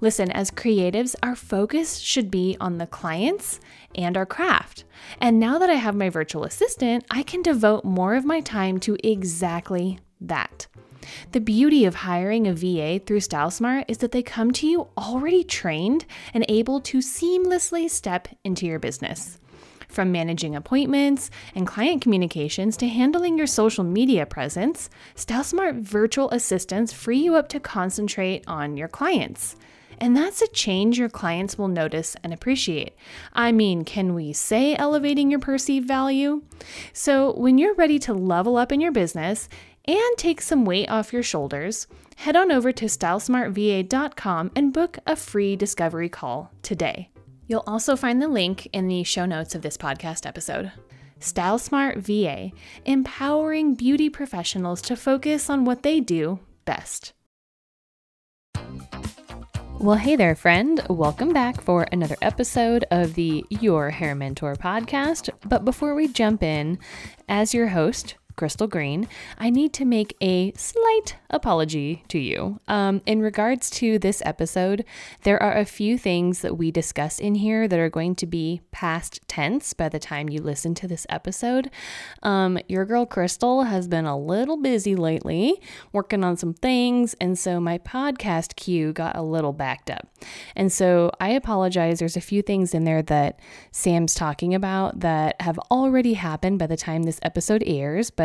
Listen, as creatives, our focus should be on the clients and our craft. And now that I have my virtual assistant, I can devote more of my time to exactly that. The beauty of hiring a VA through StyleSmart is that they come to you already trained and able to seamlessly step into your business. From managing appointments and client communications to handling your social media presence, StyleSmart virtual assistants free you up to concentrate on your clients. And that's a change your clients will notice and appreciate. I mean, can we say elevating your perceived value? So, when you're ready to level up in your business and take some weight off your shoulders, head on over to stylesmartva.com and book a free discovery call today. You'll also find the link in the show notes of this podcast episode. Style Smart VA, empowering beauty professionals to focus on what they do best. Well, hey there, friend. Welcome back for another episode of the Your Hair Mentor podcast. But before we jump in, as your host, Crystal Green, I need to make a slight apology to you. Um, in regards to this episode, there are a few things that we discuss in here that are going to be past tense by the time you listen to this episode. Um, your girl Crystal has been a little busy lately, working on some things, and so my podcast queue got a little backed up. And so I apologize. There's a few things in there that Sam's talking about that have already happened by the time this episode airs, but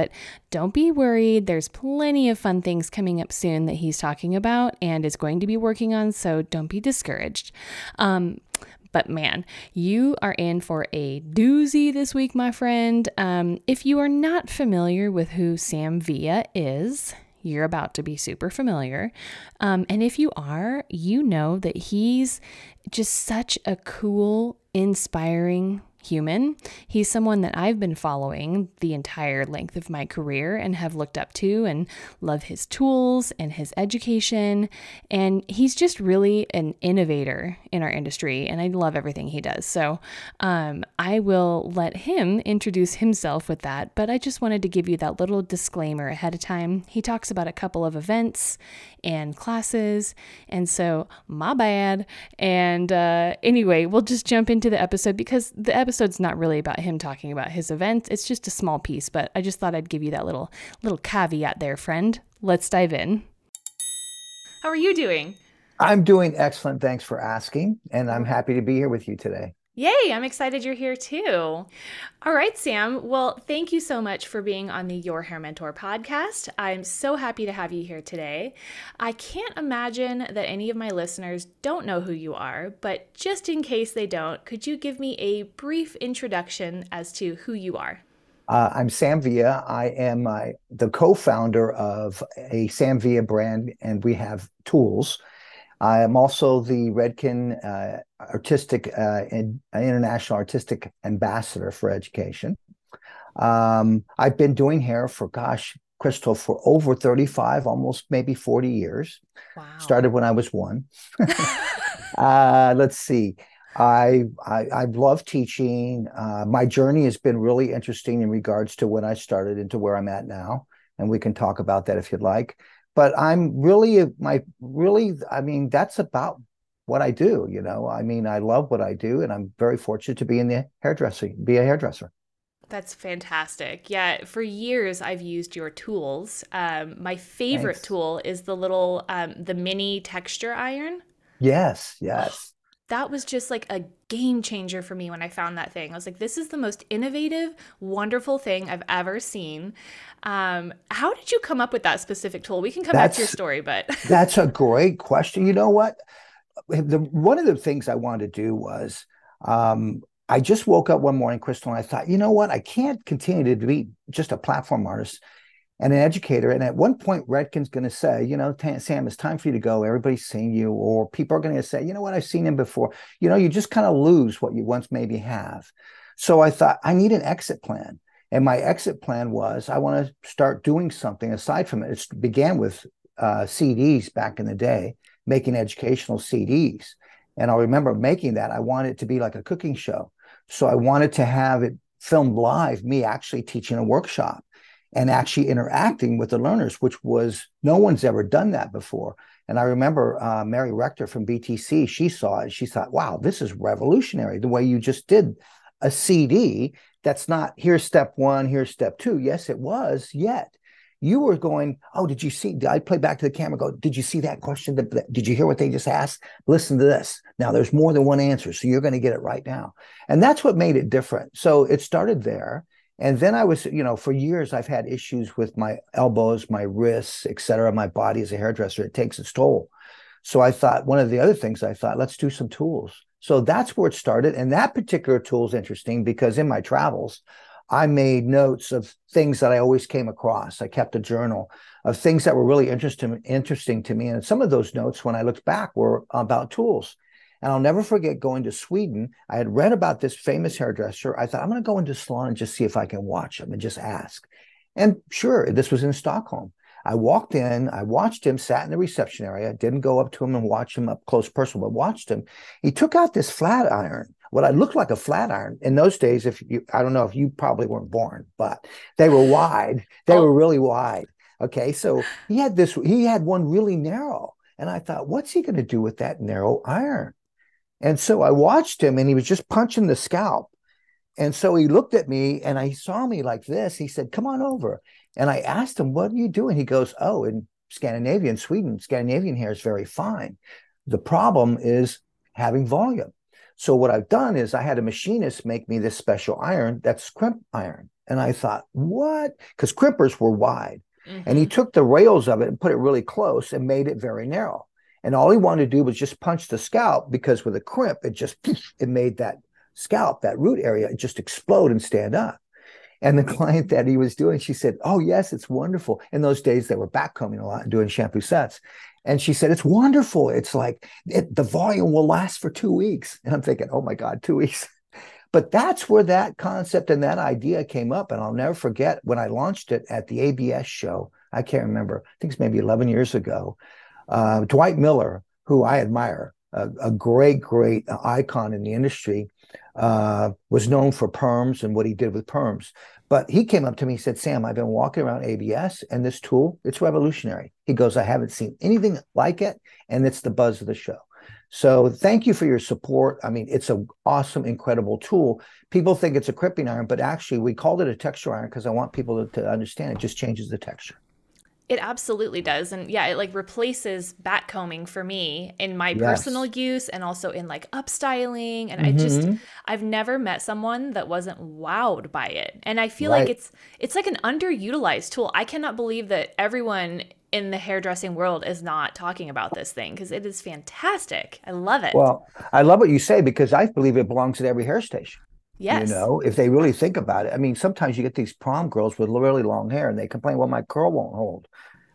don't be worried. There's plenty of fun things coming up soon that he's talking about and is going to be working on, so don't be discouraged. Um, but man, you are in for a doozy this week, my friend. Um, if you are not familiar with who Sam Villa is, you're about to be super familiar. Um, and if you are, you know that he's just such a cool, inspiring human. He's someone that I've been following the entire length of my career and have looked up to and love his tools and his education. And he's just really an innovator in our industry, and I love everything he does. So um, I will let him introduce himself with that, but I just wanted to give you that little disclaimer ahead of time. He talks about a couple of events and classes, and so my bad. And uh, anyway, we'll just jump into the episode because the episode's not really about him talking about his event. It's just a small piece, but I just thought I'd give you that little little caveat there, friend. Let's dive in. How are you doing? I'm doing excellent. Thanks for asking, and I'm happy to be here with you today. Yay, I'm excited you're here too. All right, Sam. Well, thank you so much for being on the Your Hair Mentor podcast. I'm so happy to have you here today. I can't imagine that any of my listeners don't know who you are, but just in case they don't, could you give me a brief introduction as to who you are? Uh, I'm Sam Villa. I am uh, the co founder of a Sam Villa brand, and we have tools. I am also the Redken uh, Artistic uh, International Artistic Ambassador for Education. Um, I've been doing hair for, gosh, Crystal, for over 35, almost maybe 40 years. Wow. Started when I was one. uh, let's see. I, I, I love teaching. Uh, my journey has been really interesting in regards to when I started into where I'm at now, and we can talk about that if you'd like but I'm really my really I mean that's about what I do. You know, I mean I love what I do, and I'm very fortunate to be in the hairdressing, be a hairdresser. That's fantastic. Yeah, for years I've used your tools. Um, my favorite Thanks. tool is the little um, the mini texture iron. Yes, yes. That was just like a game changer for me when I found that thing. I was like, this is the most innovative, wonderful thing I've ever seen. Um, how did you come up with that specific tool? We can come that's, back to your story, but that's a great question. You know what? The, one of the things I wanted to do was um, I just woke up one morning, Crystal, and I thought, you know what? I can't continue to be just a platform artist and an educator. And at one point, Redken's going to say, you know, Sam, it's time for you to go. Everybody's seeing you. Or people are going to say, you know what, I've seen him before. You know, you just kind of lose what you once maybe have. So I thought, I need an exit plan. And my exit plan was I want to start doing something aside from it. It began with uh, CDs back in the day, making educational CDs. And I remember making that. I wanted it to be like a cooking show. So I wanted to have it filmed live, me actually teaching a workshop and actually interacting with the learners, which was no one's ever done that before. And I remember uh, Mary Rector from BTC, she saw it. She thought, wow, this is revolutionary the way you just did a CD that's not here's step one, here's step two. Yes, it was, yet you were going, oh, did you see? Did I play back to the camera? Go, did you see that question? Did you hear what they just asked? Listen to this. Now there's more than one answer, so you're going to get it right now. And that's what made it different. So it started there. And then I was, you know, for years I've had issues with my elbows, my wrists, et cetera. My body as a hairdresser, it takes its toll. So I thought one of the other things I thought, let's do some tools. So that's where it started. And that particular tool is interesting because in my travels, I made notes of things that I always came across. I kept a journal of things that were really interesting, interesting to me. And some of those notes, when I looked back, were about tools. And I'll never forget going to Sweden. I had read about this famous hairdresser. I thought, I'm going to go into salon and just see if I can watch him and just ask. And sure, this was in Stockholm. I walked in, I watched him, sat in the reception area, didn't go up to him and watch him up close personal, but watched him. He took out this flat iron, what I looked like a flat iron. In those days, if you, I don't know if you probably weren't born, but they were wide. They oh. were really wide. Okay. So he had this, he had one really narrow. And I thought, what's he going to do with that narrow iron? And so I watched him and he was just punching the scalp. And so he looked at me and I saw me like this. He said, Come on over. And I asked him, What are you doing? He goes, Oh, in Scandinavia, in Sweden, Scandinavian hair is very fine. The problem is having volume. So what I've done is I had a machinist make me this special iron that's crimp iron. And I thought, what? Because crimpers were wide. Mm-hmm. And he mm-hmm. took the rails of it and put it really close and made it very narrow. And all he wanted to do was just punch the scalp because with a crimp, it just it made that scalp, that root area, just explode and stand up. And the client that he was doing, she said, Oh, yes, it's wonderful. In those days, they were backcombing a lot and doing shampoo sets. And she said, It's wonderful. It's like it, the volume will last for two weeks. And I'm thinking, Oh my God, two weeks. But that's where that concept and that idea came up. And I'll never forget when I launched it at the ABS show. I can't remember, I think it's maybe 11 years ago. Uh, Dwight Miller, who I admire, a, a great, great icon in the industry, uh, was known for perms and what he did with perms. But he came up to me and said, Sam, I've been walking around ABS and this tool, it's revolutionary. He goes, I haven't seen anything like it. And it's the buzz of the show. So thank you for your support. I mean, it's an awesome, incredible tool. People think it's a crimping iron, but actually we called it a texture iron because I want people to, to understand it just changes the texture. It absolutely does. And yeah, it like replaces back combing for me in my yes. personal use and also in like upstyling. And mm-hmm. I just mm-hmm. I've never met someone that wasn't wowed by it. And I feel right. like it's it's like an underutilized tool. I cannot believe that everyone in the hairdressing world is not talking about this thing because it is fantastic. I love it. Well, I love what you say because I believe it belongs at every hair station. Yes. You know, if they really think about it. I mean, sometimes you get these prom girls with really long hair and they complain, well, my curl won't hold.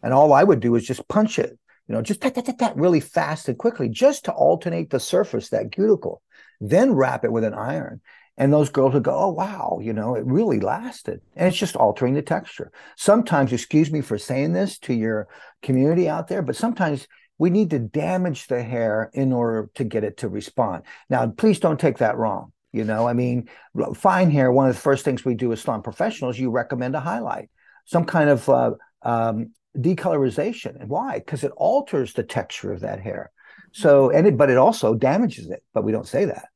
And all I would do is just punch it, you know, just that, that, that, that really fast and quickly, just to alternate the surface, that cuticle, then wrap it with an iron. And those girls would go, oh, wow, you know, it really lasted. And it's just altering the texture. Sometimes, excuse me for saying this to your community out there, but sometimes we need to damage the hair in order to get it to respond. Now, please don't take that wrong. You know, I mean, fine hair, one of the first things we do as salon professionals, you recommend a highlight, some kind of uh, um, decolorization. And why? Because it alters the texture of that hair. So, and it, but it also damages it, but we don't say that.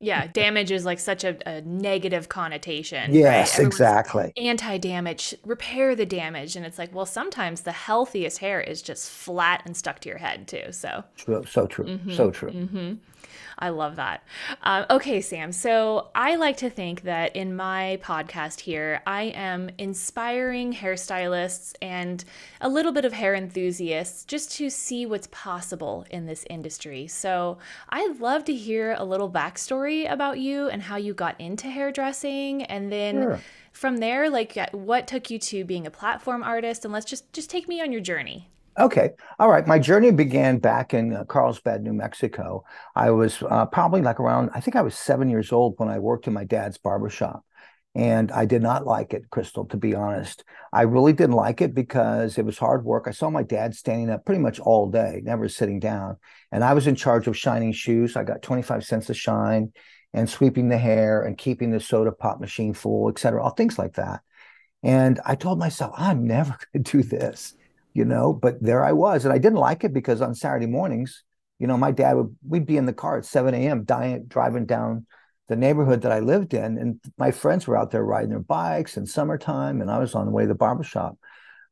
yeah, damage is like such a, a negative connotation. Yes, right? exactly. Anti damage, repair the damage. And it's like, well, sometimes the healthiest hair is just flat and stuck to your head, too. So, true. So true. Mm-hmm. So true. Mm-hmm. I love that. Uh, okay, Sam. So I like to think that in my podcast here, I am inspiring hairstylists and a little bit of hair enthusiasts just to see what's possible in this industry. So I'd love to hear a little backstory about you and how you got into hairdressing, and then. Sure. From there, like what took you to being a platform artist, and let's just just take me on your journey. Okay. All right. My journey began back in uh, Carlsbad, New Mexico. I was uh, probably like around, I think I was seven years old when I worked in my dad's barbershop. And I did not like it, Crystal, to be honest. I really didn't like it because it was hard work. I saw my dad standing up pretty much all day, never sitting down. And I was in charge of shining shoes. I got 25 cents a shine and sweeping the hair and keeping the soda pop machine full, et cetera, all things like that. And I told myself, I'm never going to do this you know, but there I was. And I didn't like it because on Saturday mornings, you know, my dad would, we'd be in the car at 7 a.m. Driving down the neighborhood that I lived in. And my friends were out there riding their bikes in summertime. And I was on the way to the barbershop.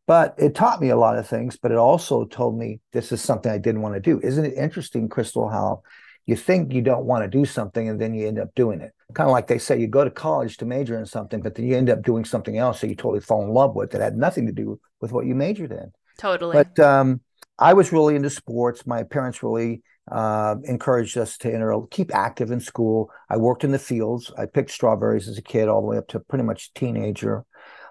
But it taught me a lot of things, but it also told me this is something I didn't want to do. Isn't it interesting, Crystal, how you think you don't want to do something and then you end up doing it? Kind of like they say you go to college to major in something, but then you end up doing something else that you totally fall in love with that had nothing to do with what you majored in. Totally. But um, I was really into sports. My parents really uh, encouraged us to enter, keep active in school. I worked in the fields. I picked strawberries as a kid, all the way up to pretty much teenager.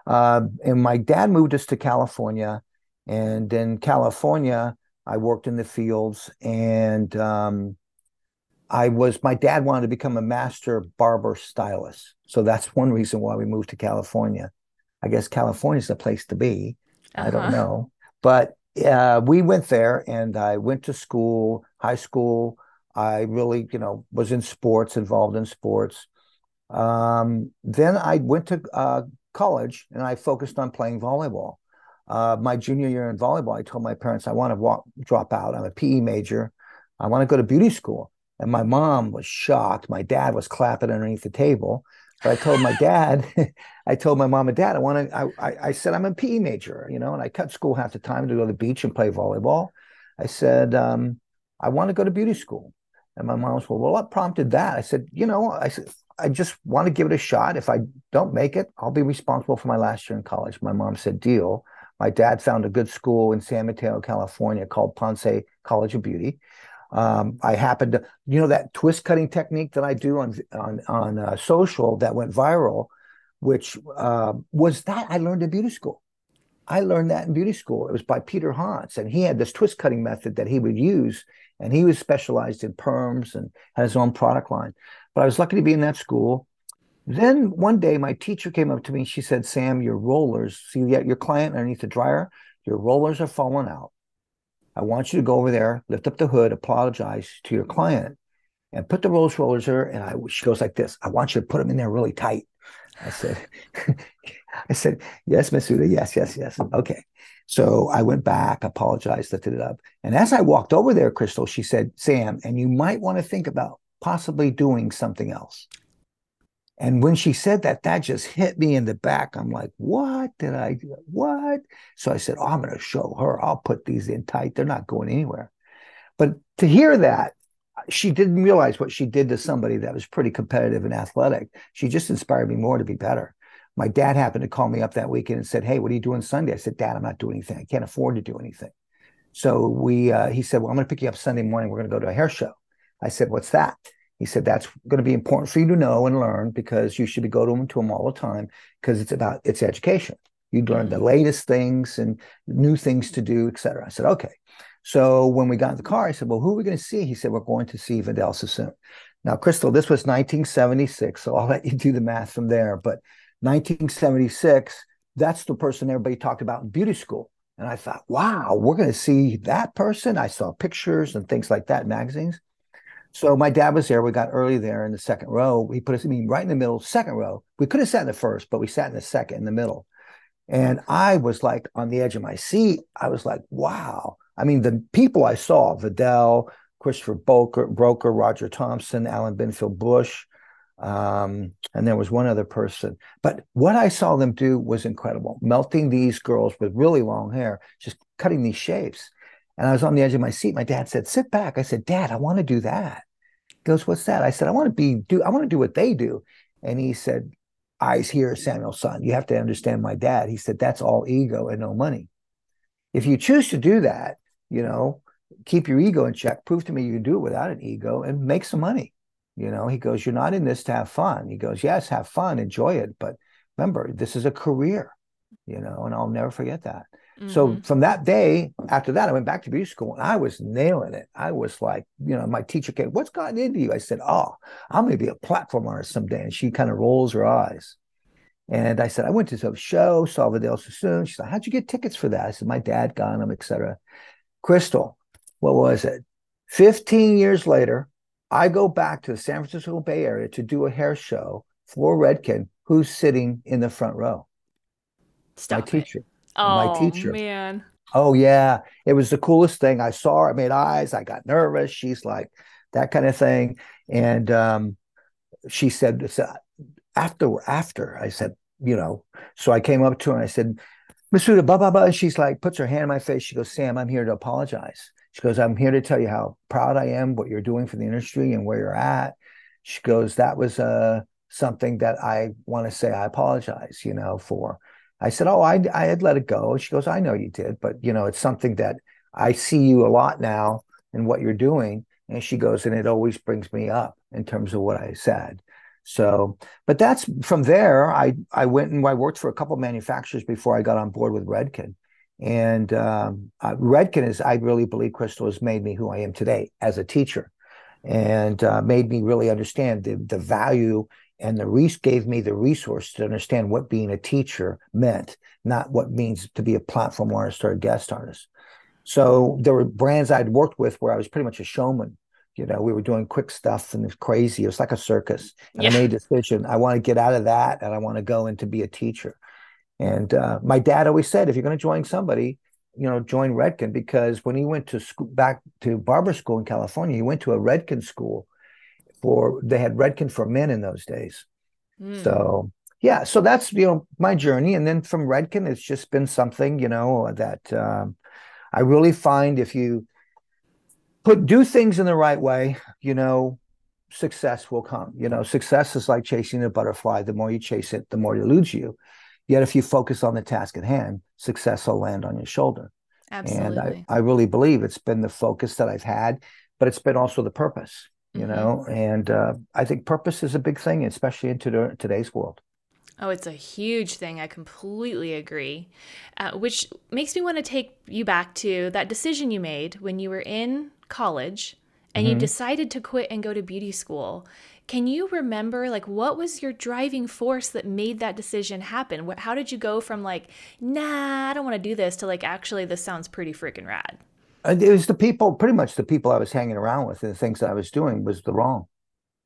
Uh, and my dad moved us to California, and in California, I worked in the fields. And um, I was my dad wanted to become a master barber stylist, so that's one reason why we moved to California. I guess California's the place to be. Uh-huh. I don't uh-huh. know. But uh, we went there and I went to school, high school. I really, you know, was in sports, involved in sports. Um, then I went to uh, college and I focused on playing volleyball. Uh, my junior year in volleyball, I told my parents I want to walk, drop out. I'm a PE major. I want to go to beauty school. And my mom was shocked. My dad was clapping underneath the table. But I told my dad, I told my mom and dad, I want to, I, I said, I'm a PE major, you know, and I cut school half the time to go to the beach and play volleyball. I said, um, I want to go to beauty school. And my mom well, well, what prompted that? I said, you know, I said, I just want to give it a shot. If I don't make it, I'll be responsible for my last year in college. My mom said, deal. My dad found a good school in San Mateo, California called Ponce College of Beauty. Um, I happened to, you know, that twist cutting technique that I do on on on uh, social that went viral, which uh, was that I learned in beauty school. I learned that in beauty school. It was by Peter Hans, and he had this twist cutting method that he would use, and he was specialized in perms and had his own product line. But I was lucky to be in that school. Then one day, my teacher came up to me. She said, "Sam, your rollers. See, you got your client underneath the dryer. Your rollers are falling out." I want you to go over there, lift up the hood, apologize to your client, and put the Rolls rollers there. And I, she goes like this. I want you to put them in there really tight. I said, I said, yes, Miss Uda. Yes, yes, yes. Okay. So I went back, apologized, lifted it up. And as I walked over there, Crystal, she said, Sam, and you might want to think about possibly doing something else. And when she said that, that just hit me in the back. I'm like, what did I do? What? So I said, oh, I'm going to show her. I'll put these in tight. They're not going anywhere. But to hear that, she didn't realize what she did to somebody that was pretty competitive and athletic. She just inspired me more to be better. My dad happened to call me up that weekend and said, Hey, what are you doing Sunday? I said, Dad, I'm not doing anything. I can't afford to do anything. So we, uh, he said, Well, I'm going to pick you up Sunday morning. We're going to go to a hair show. I said, What's that? He said that's going to be important for you to know and learn because you should be going to them all the time because it's about it's education. You'd learn the mm-hmm. latest things and new things to do, et cetera. I said, okay. So when we got in the car, I said, well, who are we going to see? He said, we're going to see Vidal Sassoon. Now, Crystal, this was 1976, so I'll let you do the math from there. But 1976, that's the person everybody talked about in beauty school. And I thought, wow, we're going to see that person. I saw pictures and things like that in magazines. So my dad was there. We got early there in the second row. He put us, I mean, right in the middle, second row. We could have sat in the first, but we sat in the second, in the middle. And I was like on the edge of my seat. I was like, wow. I mean, the people I saw, Vidal, Christopher Brooker, Brooker Roger Thompson, Alan Binfield Bush, um, and there was one other person. But what I saw them do was incredible, melting these girls with really long hair, just cutting these shapes. And I was on the edge of my seat. My dad said, "Sit back." I said, "Dad, I want to do that." He goes, "What's that?" I said, "I want to be do. I want to do what they do." And he said, "Eyes here, Samuel, son. You have to understand my dad." He said, "That's all ego and no money. If you choose to do that, you know, keep your ego in check. Prove to me you can do it without an ego and make some money." You know, he goes, You're not in this to have fun. He goes, Yes, have fun, enjoy it. But remember, this is a career, you know, and I'll never forget that. Mm-hmm. So from that day, after that, I went back to beauty school and I was nailing it. I was like, you know, my teacher came, What's gotten into you? I said, Oh, I'm going to be a platform artist someday. And she kind of rolls her eyes. And I said, I went to some show, Salvador Sassoon. She's like, How'd you get tickets for that? I said, My dad got them, etc. Crystal, what was it? 15 years later, I go back to the San Francisco Bay Area to do a hair show for Redken, who's sitting in the front row. Stop my teacher. It. Oh, my teacher. man. Oh, yeah. It was the coolest thing. I saw her, I made eyes, I got nervous. She's like, that kind of thing. And um, she said, after, after, I said, you know, so I came up to her and I said, Masuda, blah, blah, blah. And she's like, puts her hand in my face. She goes, Sam, I'm here to apologize. She goes, I'm here to tell you how proud I am, what you're doing for the industry and where you're at. She goes, that was uh, something that I want to say I apologize, you know, for. I said, oh, I, I had let it go. She goes, I know you did, but, you know, it's something that I see you a lot now and what you're doing. And she goes, and it always brings me up in terms of what I said. So, but that's from there. I I went and I worked for a couple manufacturers before I got on board with Redken. And um, uh, Redken is, I really believe, Crystal has made me who I am today as a teacher, and uh, made me really understand the the value and the res- gave me the resource to understand what being a teacher meant, not what means to be a platform artist or a guest artist. So there were brands I'd worked with where I was pretty much a showman. You know, we were doing quick stuff and it's crazy. It was like a circus. And yeah. I made a decision. I want to get out of that and I want to go into be a teacher. And uh, my dad always said, if you're going to join somebody, you know, join Redken because when he went to school, back to barber school in California, he went to a Redken school for they had Redken for men in those days. Mm. So yeah, so that's you know my journey, and then from Redken, it's just been something you know that um, I really find if you put do things in the right way, you know, success will come. You know, success is like chasing a butterfly. The more you chase it, the more it eludes you. Yet, if you focus on the task at hand, success will land on your shoulder. Absolutely. And I, I really believe it's been the focus that I've had, but it's been also the purpose, you mm-hmm. know. And uh, I think purpose is a big thing, especially in to- today's world. Oh, it's a huge thing. I completely agree. Uh, which makes me want to take you back to that decision you made when you were in college and mm-hmm. you decided to quit and go to beauty school. Can you remember like what was your driving force that made that decision happen? How did you go from like, nah, I don't want to do this to like, actually, this sounds pretty freaking rad? It was the people, pretty much the people I was hanging around with and the things that I was doing was the wrong.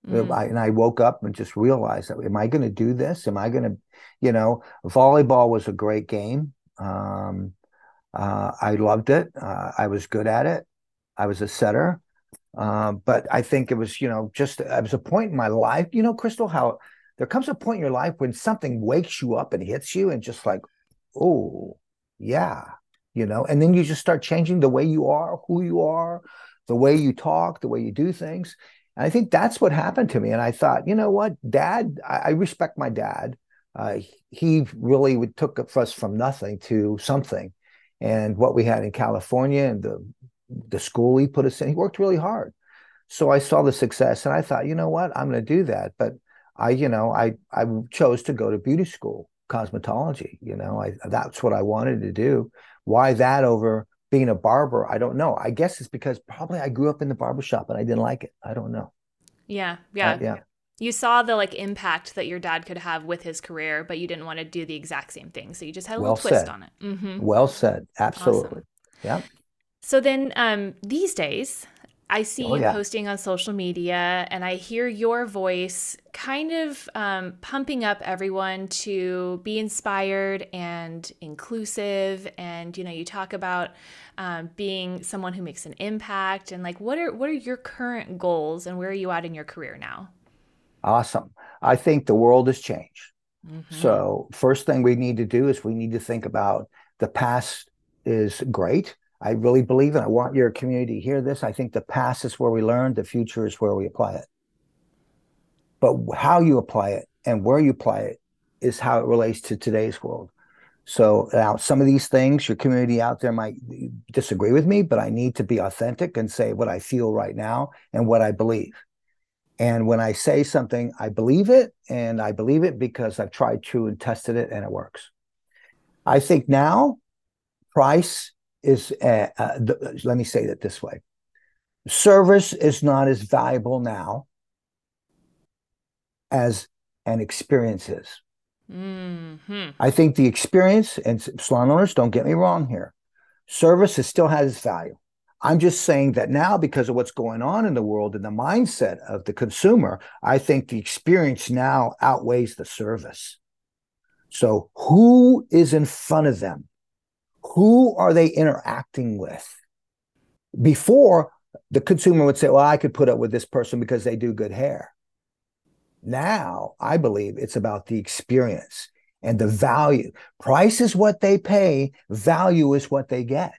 Mm-hmm. I, and I woke up and just realized that, am I going to do this? Am I going to, you know, volleyball was a great game. Um, uh, I loved it. Uh, I was good at it. I was a setter. Um, but I think it was, you know, just it was a point in my life, you know, Crystal, how there comes a point in your life when something wakes you up and hits you and just like, oh, yeah, you know, and then you just start changing the way you are, who you are, the way you talk, the way you do things. And I think that's what happened to me. And I thought, you know what, dad, I, I respect my dad. Uh, he really took us from nothing to something. And what we had in California and the the school he put us in. He worked really hard. So I saw the success and I thought, you know what, I'm going to do that. But I, you know, I I chose to go to beauty school, cosmetology. You know, I that's what I wanted to do. Why that over being a barber? I don't know. I guess it's because probably I grew up in the barbershop and I didn't like it. I don't know. Yeah, yeah, uh, yeah. You saw the like impact that your dad could have with his career, but you didn't want to do the exact same thing. So you just had a well little twist on it. Mm-hmm. Well said. Absolutely. Awesome. Yeah. So then um, these days, I see oh, you yeah. posting on social media and I hear your voice kind of um, pumping up everyone to be inspired and inclusive. And, you know, you talk about um, being someone who makes an impact and like, what are, what are your current goals and where are you at in your career now? Awesome. I think the world has changed. Mm-hmm. So first thing we need to do is we need to think about the past is great I really believe, and I want your community to hear this. I think the past is where we learn, the future is where we apply it. But how you apply it and where you apply it is how it relates to today's world. So now some of these things, your community out there might disagree with me, but I need to be authentic and say what I feel right now and what I believe. And when I say something, I believe it, and I believe it because I've tried true and tested it, and it works. I think now price is uh, uh, the, let me say it this way. Service is not as valuable now as an experience is. Mm-hmm. i think the experience and salon owners don't get me wrong here service is, still has its value. I'm just saying that now because of what's going on in the world and the mindset of the consumer i think the experience now outweighs the service. So who is in front of them who are they interacting with? Before, the consumer would say, Well, I could put up with this person because they do good hair. Now, I believe it's about the experience and the value. Price is what they pay, value is what they get.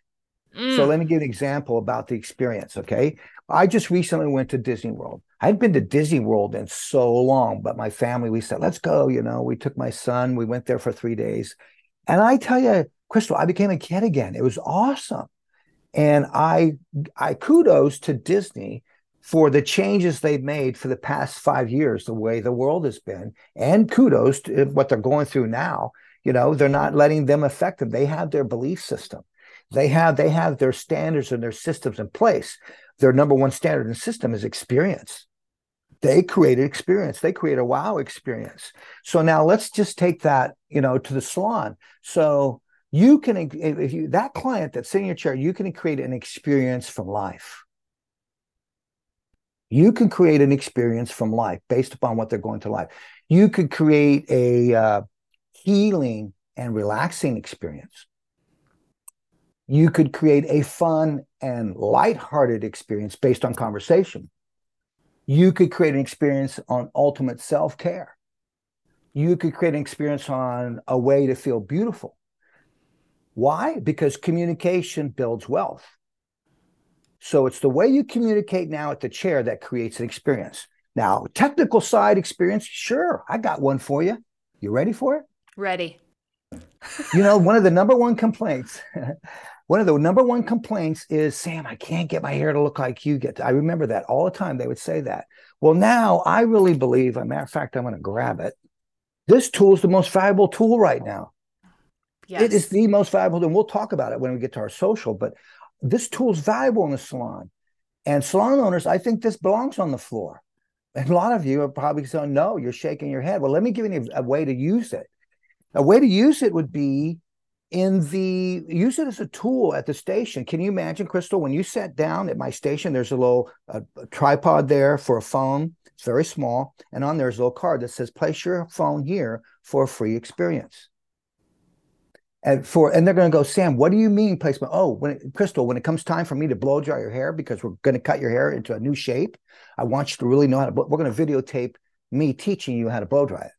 Mm. So, let me give an example about the experience. Okay. I just recently went to Disney World. I'd been to Disney World in so long, but my family, we said, let's go. You know, we took my son, we went there for three days. And I tell you, Crystal, I became a kid again. It was awesome. And I I kudos to Disney for the changes they've made for the past five years, the way the world has been, and kudos to what they're going through now. You know, they're not letting them affect them. They have their belief system. They have they have their standards and their systems in place. Their number one standard and system is experience. They created experience. They create a wow experience. So now let's just take that, you know, to the salon. So you can if you that client that's sitting in your chair you can create an experience from life. You can create an experience from life based upon what they're going to life. You could create a uh, healing and relaxing experience. You could create a fun and light-hearted experience based on conversation. You could create an experience on ultimate self-care. You could create an experience on a way to feel beautiful why? Because communication builds wealth. So it's the way you communicate now at the chair that creates an experience. Now, technical side experience, sure, I got one for you. You ready for it? Ready. you know, one of the number one complaints, one of the number one complaints is Sam, I can't get my hair to look like you get. I remember that all the time. They would say that. Well, now I really believe, a matter of fact, I'm going to grab it. This tool is the most valuable tool right now. Yes. It is the most valuable, and we'll talk about it when we get to our social. But this tool is valuable in the salon, and salon owners, I think this belongs on the floor. And a lot of you are probably saying, "No, you're shaking your head." Well, let me give you a, a way to use it. A way to use it would be in the use it as a tool at the station. Can you imagine, Crystal, when you sat down at my station, there's a little a, a tripod there for a phone. It's very small, and on there's a little card that says, "Place your phone here for a free experience." And for and they're going to go sam what do you mean placement? Oh when it, crystal when it comes time for me to blow dry your hair because we're going to cut your hair into a new shape i want you to really know how to we're going to videotape me teaching you how to blow dry it.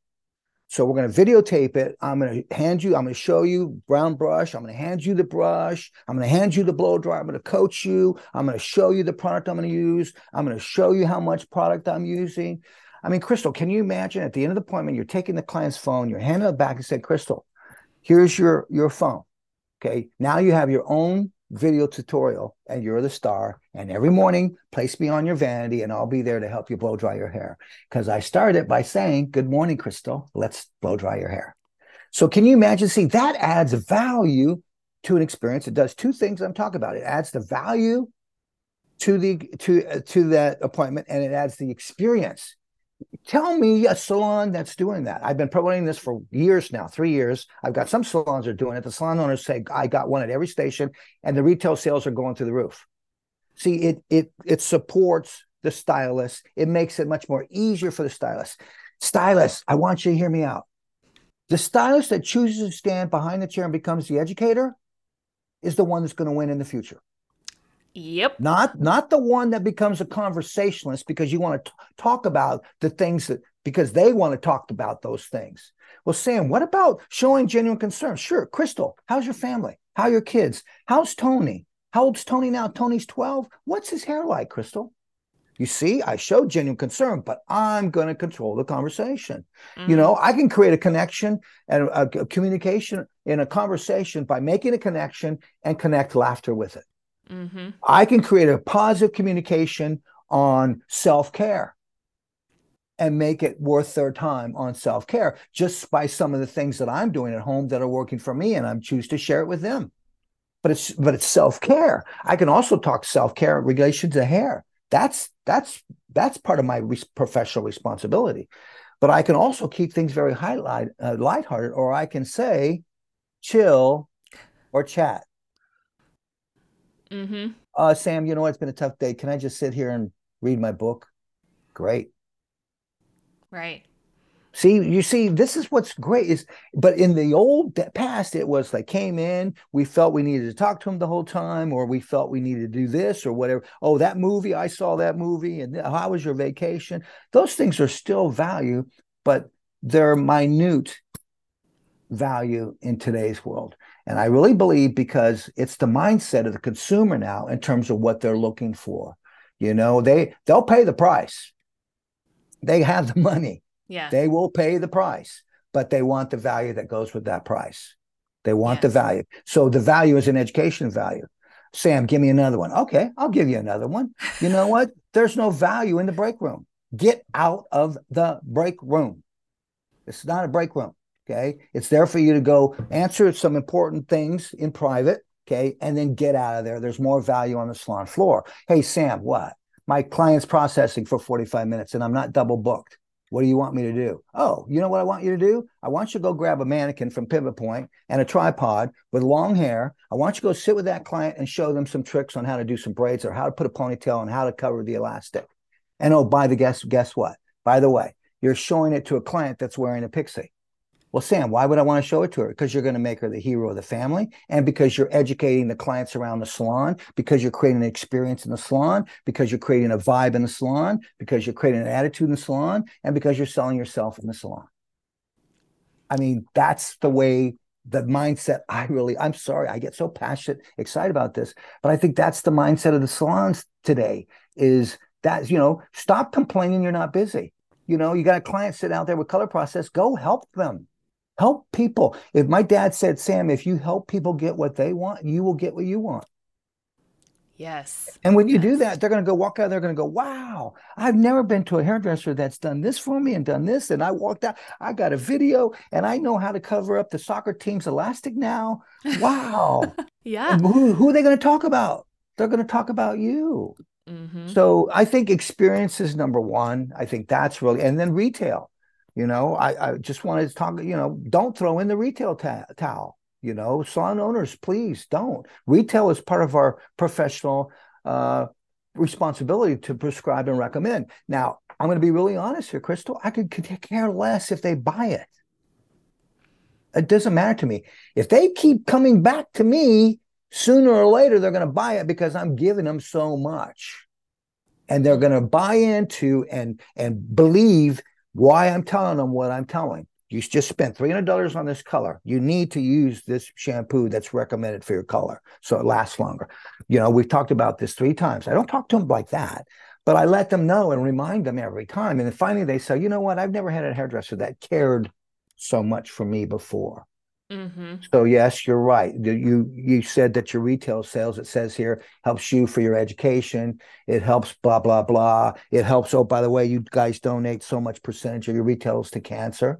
So we're going to videotape it. I'm going to hand you i'm going to show you brown brush. I'm going to hand you the brush. I'm going to hand you the blow dry. I'm going to coach you. I'm going to show you the product i'm going to use. I'm going to show you how much product i'm using. I mean crystal can you imagine at the end of the appointment you're taking the client's phone you're handing it back and say crystal here's your your phone okay? Now you have your own video tutorial and you're the star. And every morning place me on your vanity and i'll be there to help you blow dry your hair. Because i started by saying good morning crystal. Let's blow dry your hair. So can you imagine? See that adds value to an experience. It does two things i'm talking about it adds the value to the to uh, to that appointment and it adds the experience Tell me a salon that's doing that. I've been promoting this for years now, three years. I've got some salons are doing it. The salon owners say, I got one at every station, and the retail sales are going through the roof. See, it it it supports the stylist. It makes it much more easier for the stylist. Stylist, I want you to hear me out. The stylist that chooses to stand behind the chair and becomes the educator is the one that's going to win in the future. Yep. Not not the one that becomes a conversationalist because you want to t- talk about the things that because they want to talk about those things. Well, Sam, what about showing genuine concern? Sure, Crystal, how's your family? How are your kids? How's Tony? How old's Tony now? Tony's 12. What's his hair like, Crystal? You see, I showed genuine concern, but I'm going to control the conversation. Mm-hmm. You know, I can create a connection and a, a, communication in a conversation by making a connection and connect laughter with it. Mm-hmm. I can create a positive communication on self care and make it worth their time on self care just by some of the things that I'm doing at home that are working for me, and I'm choose to share it with them. But it's but it's self care. I can also talk self care in relation to hair. That's that's that's part of my professional responsibility. But I can also keep things very highlight uh, lighthearted, or I can say, chill, or chat. Mm-hmm. Uh, Sam, you know what? It's been a tough day. Can I just sit here and read my book? Great. Right. See, you see, this is what's great is, but in the old past, it was like came in, we felt we needed to talk to him the whole time, or we felt we needed to do this or whatever. Oh, that movie, I saw that movie, and how was your vacation? Those things are still value, but they're minute value in today's world. And I really believe because it's the mindset of the consumer now in terms of what they're looking for. You know, they they'll pay the price. They have the money yeah. They will pay the price, but they want the value that goes with that price. They want yes. the value. So the value is an education value. Sam, give me another one. Okay, I'll give you another one. You know what? There's no value in the break room. Get out of the break room. It's not a break room. Okay. It's there for you to go answer some important things in private. Okay. And then get out of there. There's more value on the salon floor. Hey, Sam, what? My client's processing for 45 minutes and I'm not double booked. What do you want me to do? Oh, you know what I want you to do? I want you to go grab a mannequin from Pivot Point and a tripod with long hair. I want you to go sit with that client and show them some tricks on how to do some braids or how to put a ponytail and how to cover the elastic. And oh, by the guess, guess what? By the way, you're showing it to a client that's wearing a pixie. Well, Sam, why would I want to show it to her? Because you're going to make her the hero of the family, and because you're educating the clients around the salon, because you're creating an experience in the salon, because you're creating a vibe in the salon, because you're creating an attitude in the salon, and because you're selling yourself in the salon. I mean, that's the way the mindset I really, I'm sorry, I get so passionate, excited about this, but I think that's the mindset of the salons today is that, you know, stop complaining you're not busy. You know, you got a client sit out there with color process, go help them Help people. If my dad said, Sam, if you help people get what they want, you will get what you want. Yes. And when you yes. do that, they're going to go walk out. They're going to go, wow, I've never been to a hairdresser that's done this for me and done this. And I walked out, I got a video and I know how to cover up the soccer team's elastic now. Wow. yeah. Who, who, are they going to talk about? They're going to talk about you. Mm-hmm. So I think experience is number one. I think that's really, and then retail. You know, I, I just wanted to talk, you know, don't throw in the retail ta- towel. You know, salon owners, please don't. Retail is part of our professional uh, responsibility to prescribe and recommend. Now, I'm going to be really honest here, Crystal. I could, care less if they buy it. It doesn't matter to me. If they keep coming back to me, sooner or later they're going to buy it because I'm giving them so much. And they're going to buy into and and believe why I'm telling them what I'm telling. You just spent $300 on this color. You need to use this shampoo that's recommended for your color so it lasts longer. You know, we've talked about this three times. I don't talk to them like that, but I let them know and remind them every time. And then finally they say, you know what? I've never had a hairdresser that cared so much for me before. Mm-hmm. So yes, you're right. You you said that your retail sales, it says here, helps you for your education. It helps blah blah blah. It helps. Oh, by the way, you guys donate so much percentage of your retails to cancer.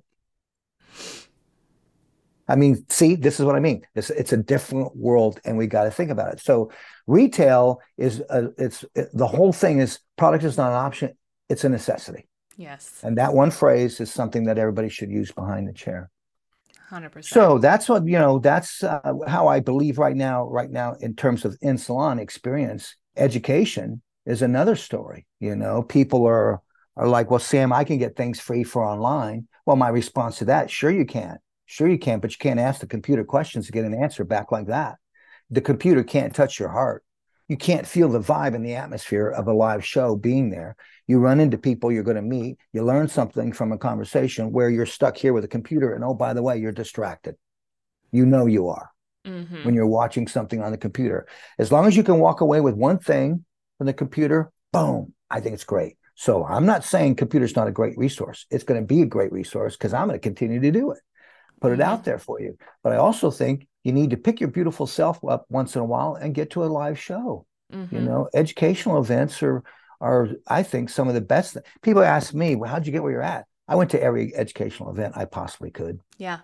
I mean, see, this is what I mean. It's it's a different world, and we got to think about it. So, retail is a, it's it, the whole thing is product is not an option; it's a necessity. Yes. And that one phrase is something that everybody should use behind the chair. 100%. So that's what, you know, that's uh, how I believe right now, right now, in terms of in salon experience education is another story. You know, people are are like, well, Sam, I can get things free for online. Well, my response to that, sure you can. Sure you can, but you can't ask the computer questions to get an answer back like that. The computer can't touch your heart. You can't feel the vibe and the atmosphere of a live show being there. You run into people you're going to meet, you learn something from a conversation where you're stuck here with a computer. And oh, by the way, you're distracted. You know you are mm-hmm. when you're watching something on the computer. As long as you can walk away with one thing from the computer, boom, I think it's great. So I'm not saying computer's not a great resource. It's going to be a great resource because I'm going to continue to do it, put it out mm-hmm. there for you. But I also think you need to pick your beautiful self up once in a while and get to a live show. Mm-hmm. You know, educational events are are I think some of the best. People ask me, "Well, how'd you get where you're at?" I went to every educational event I possibly could. Yeah.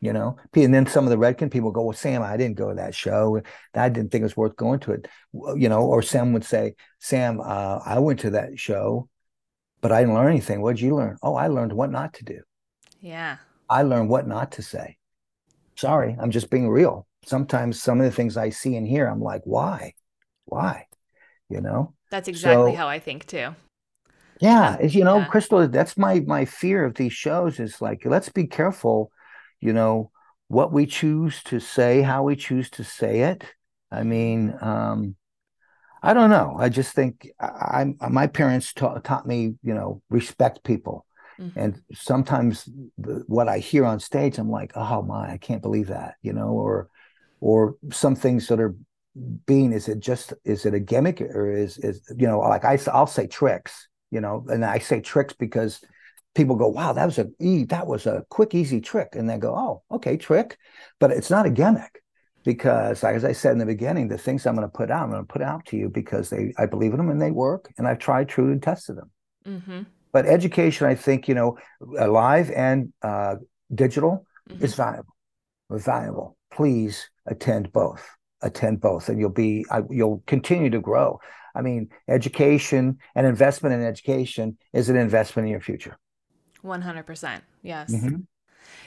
You know and then some of the redken people go well sam i didn't go to that show. I didn't think it was worth going to it. You know or sam would say sam uh, i went to that show but i didn't learn anything. What did you learn? Oh i learned what not to do. Yeah. I learned what not to say. Sorry i'm just being real. Sometimes some of the things i see and hear i'm like why? Why? You know that's exactly so, how i think too yeah, you know, yeah. Crystal, that's my my fear of these shows is like let's be careful you know, what we choose to say, how we choose to say it. I mean, um, I don't know. I just think I, I my parents ta- taught me, you know, respect people. Mm-hmm. And sometimes the, what I hear on stage, I'm like, oh my, I can't believe that, you know, or or some things that are being is it just is it a gimmick or is is you know like I I'll say tricks, you know, and I say tricks because people go, wow, that was a that was a quick, easy trick. And they go, oh, okay, trick. But it's not a gimmick because as I said in the beginning, the things I'm going to put out, I'm going to put out to you because they I believe in them and they work and I've tried, true, and tested them. Mm-hmm. But education, I think, you know, live and uh, digital mm-hmm. is valuable. Valuable. Please attend both. Attend both, and you'll be you'll continue to grow. I mean, education and investment in education is an investment in your future. 100%. Yes. Mm-hmm.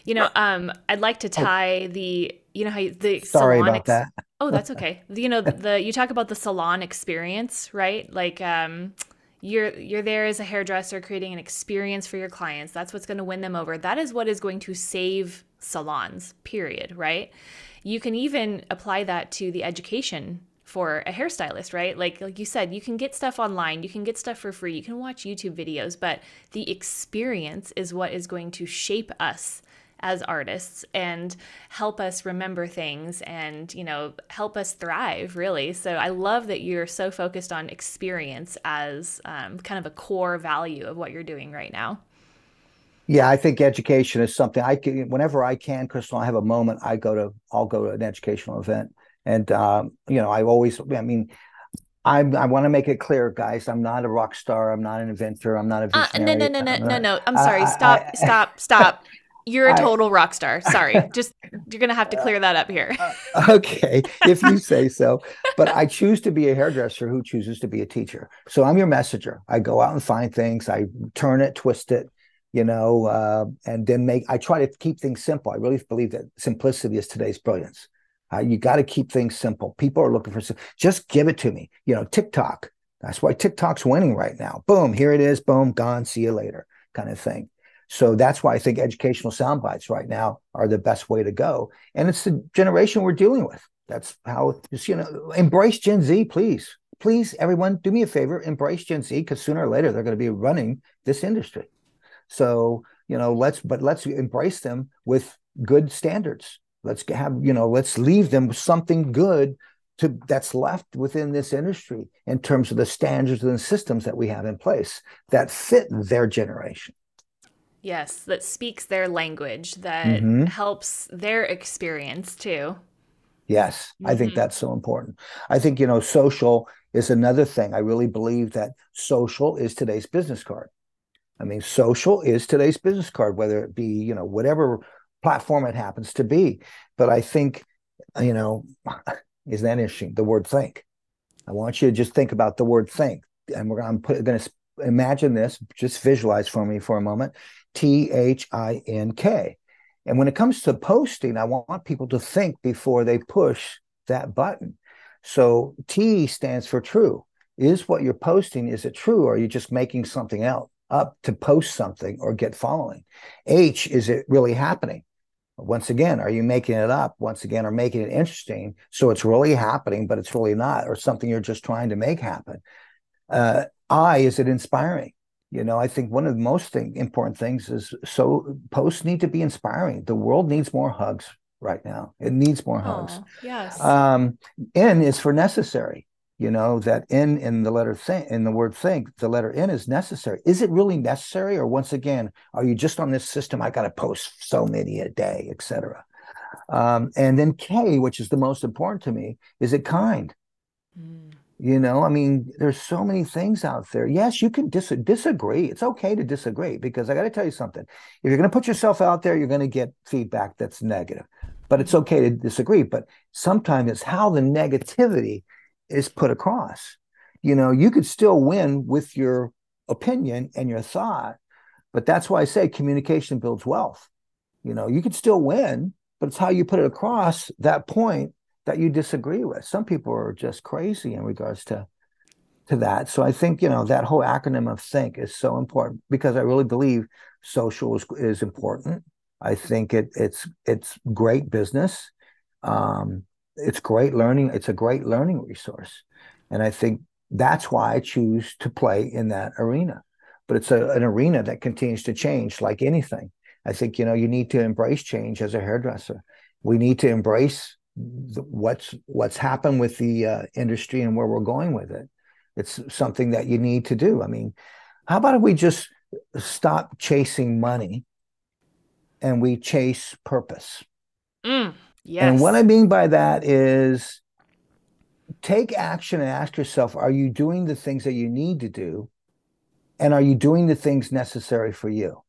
You know, um, I'd like to oh. tie oh. the, you know, how you, the sorry salon about ex- that. oh, that's okay. you know, the you talk about the salon experience, right? Like, um, you're you're there as a hairdresser creating an experience for your clients. That's what's going to win them over. That is what is going to save salons. Period. Right? You can even apply that to the education for a hairstylist, right? Like like you said, you can get stuff online, you can get stuff for free, you can watch YouTube videos, but the experience is what is going to shape us as artists and help us remember things and you know help us thrive really so i love that you're so focused on experience as um, kind of a core value of what you're doing right now yeah i think education is something i can whenever i can crystal i have a moment i go to i'll go to an educational event and um, you know, I always, I mean, I I want to make it clear, guys. I'm not a rock star. I'm not an inventor. I'm not a visionary. Uh, no, no, no, no, no, no. I'm sorry. stop, stop, stop. You're a total rock star. Sorry. Just you're gonna have to clear that up here. Uh, okay, if you say so. But I choose to be a hairdresser who chooses to be a teacher. So I'm your messenger. I go out and find things. I turn it, twist it, you know, uh, and then make. I try to keep things simple. I really believe that simplicity is today's brilliance. Uh, you got to keep things simple. People are looking for just give it to me. You know, TikTok. That's why TikTok's winning right now. Boom, here it is. Boom, gone. See you later, kind of thing. So that's why I think educational sound bites right now are the best way to go. And it's the generation we're dealing with. That's how just you know embrace Gen Z, please. Please, everyone, do me a favor, embrace Gen Z because sooner or later they're going to be running this industry. So you know, let's but let's embrace them with good standards let's have you know let's leave them with something good to that's left within this industry in terms of the standards and systems that we have in place that fit their generation yes that speaks their language that mm-hmm. helps their experience too yes mm-hmm. i think mm-hmm. that's so important i think you know social is another thing i really believe that social is today's business card i mean social is today's business card whether it be you know whatever platform it happens to be. But I think, you know, isn't that interesting? The word think. I want you to just think about the word think. And we're going to going to imagine this, just visualize for me for a moment T H I N K. And when it comes to posting, I want people to think before they push that button. So T stands for true. Is what you're posting, is it true? Or are you just making something out up to post something or get following? H, is it really happening? Once again, are you making it up? Once again, or making it interesting so it's really happening, but it's really not, or something you're just trying to make happen? Uh, I, is it inspiring? You know, I think one of the most thing, important things is so posts need to be inspiring. The world needs more hugs right now. It needs more hugs. yes. Um, N is for necessary. You know that N in the letter think in the word think, the letter N is necessary. Is it really necessary, or once again, are you just on this system? I got to post so many a day, etc. Um, and then K, which is the most important to me, is it kind? Mm. You know, I mean, there's so many things out there. Yes, you can dis- disagree. It's okay to disagree because I got to tell you something. If you're going to put yourself out there, you're going to get feedback that's negative. But it's okay to disagree. But sometimes it's how the negativity is put across. You know, you could still win with your opinion and your thought, but that's why I say communication builds wealth. You know, you could still win, but it's how you put it across that point that you disagree with. Some people are just crazy in regards to to that. So I think you know that whole acronym of think is so important because I really believe social is, is important. I think it it's it's great business. Um, it's great learning. It's a great learning resource, and I think that's why I choose to play in that arena. But it's a, an arena that continues to change, like anything. I think you know you need to embrace change as a hairdresser. We need to embrace the, what's what's happened with the uh, industry and where we're going with it. It's something that you need to do. I mean, how about if we just stop chasing money and we chase purpose? Mm, yes. And what I mean by that is take action and ask yourself are you doing the things that you need to do? And are you doing the things necessary for you?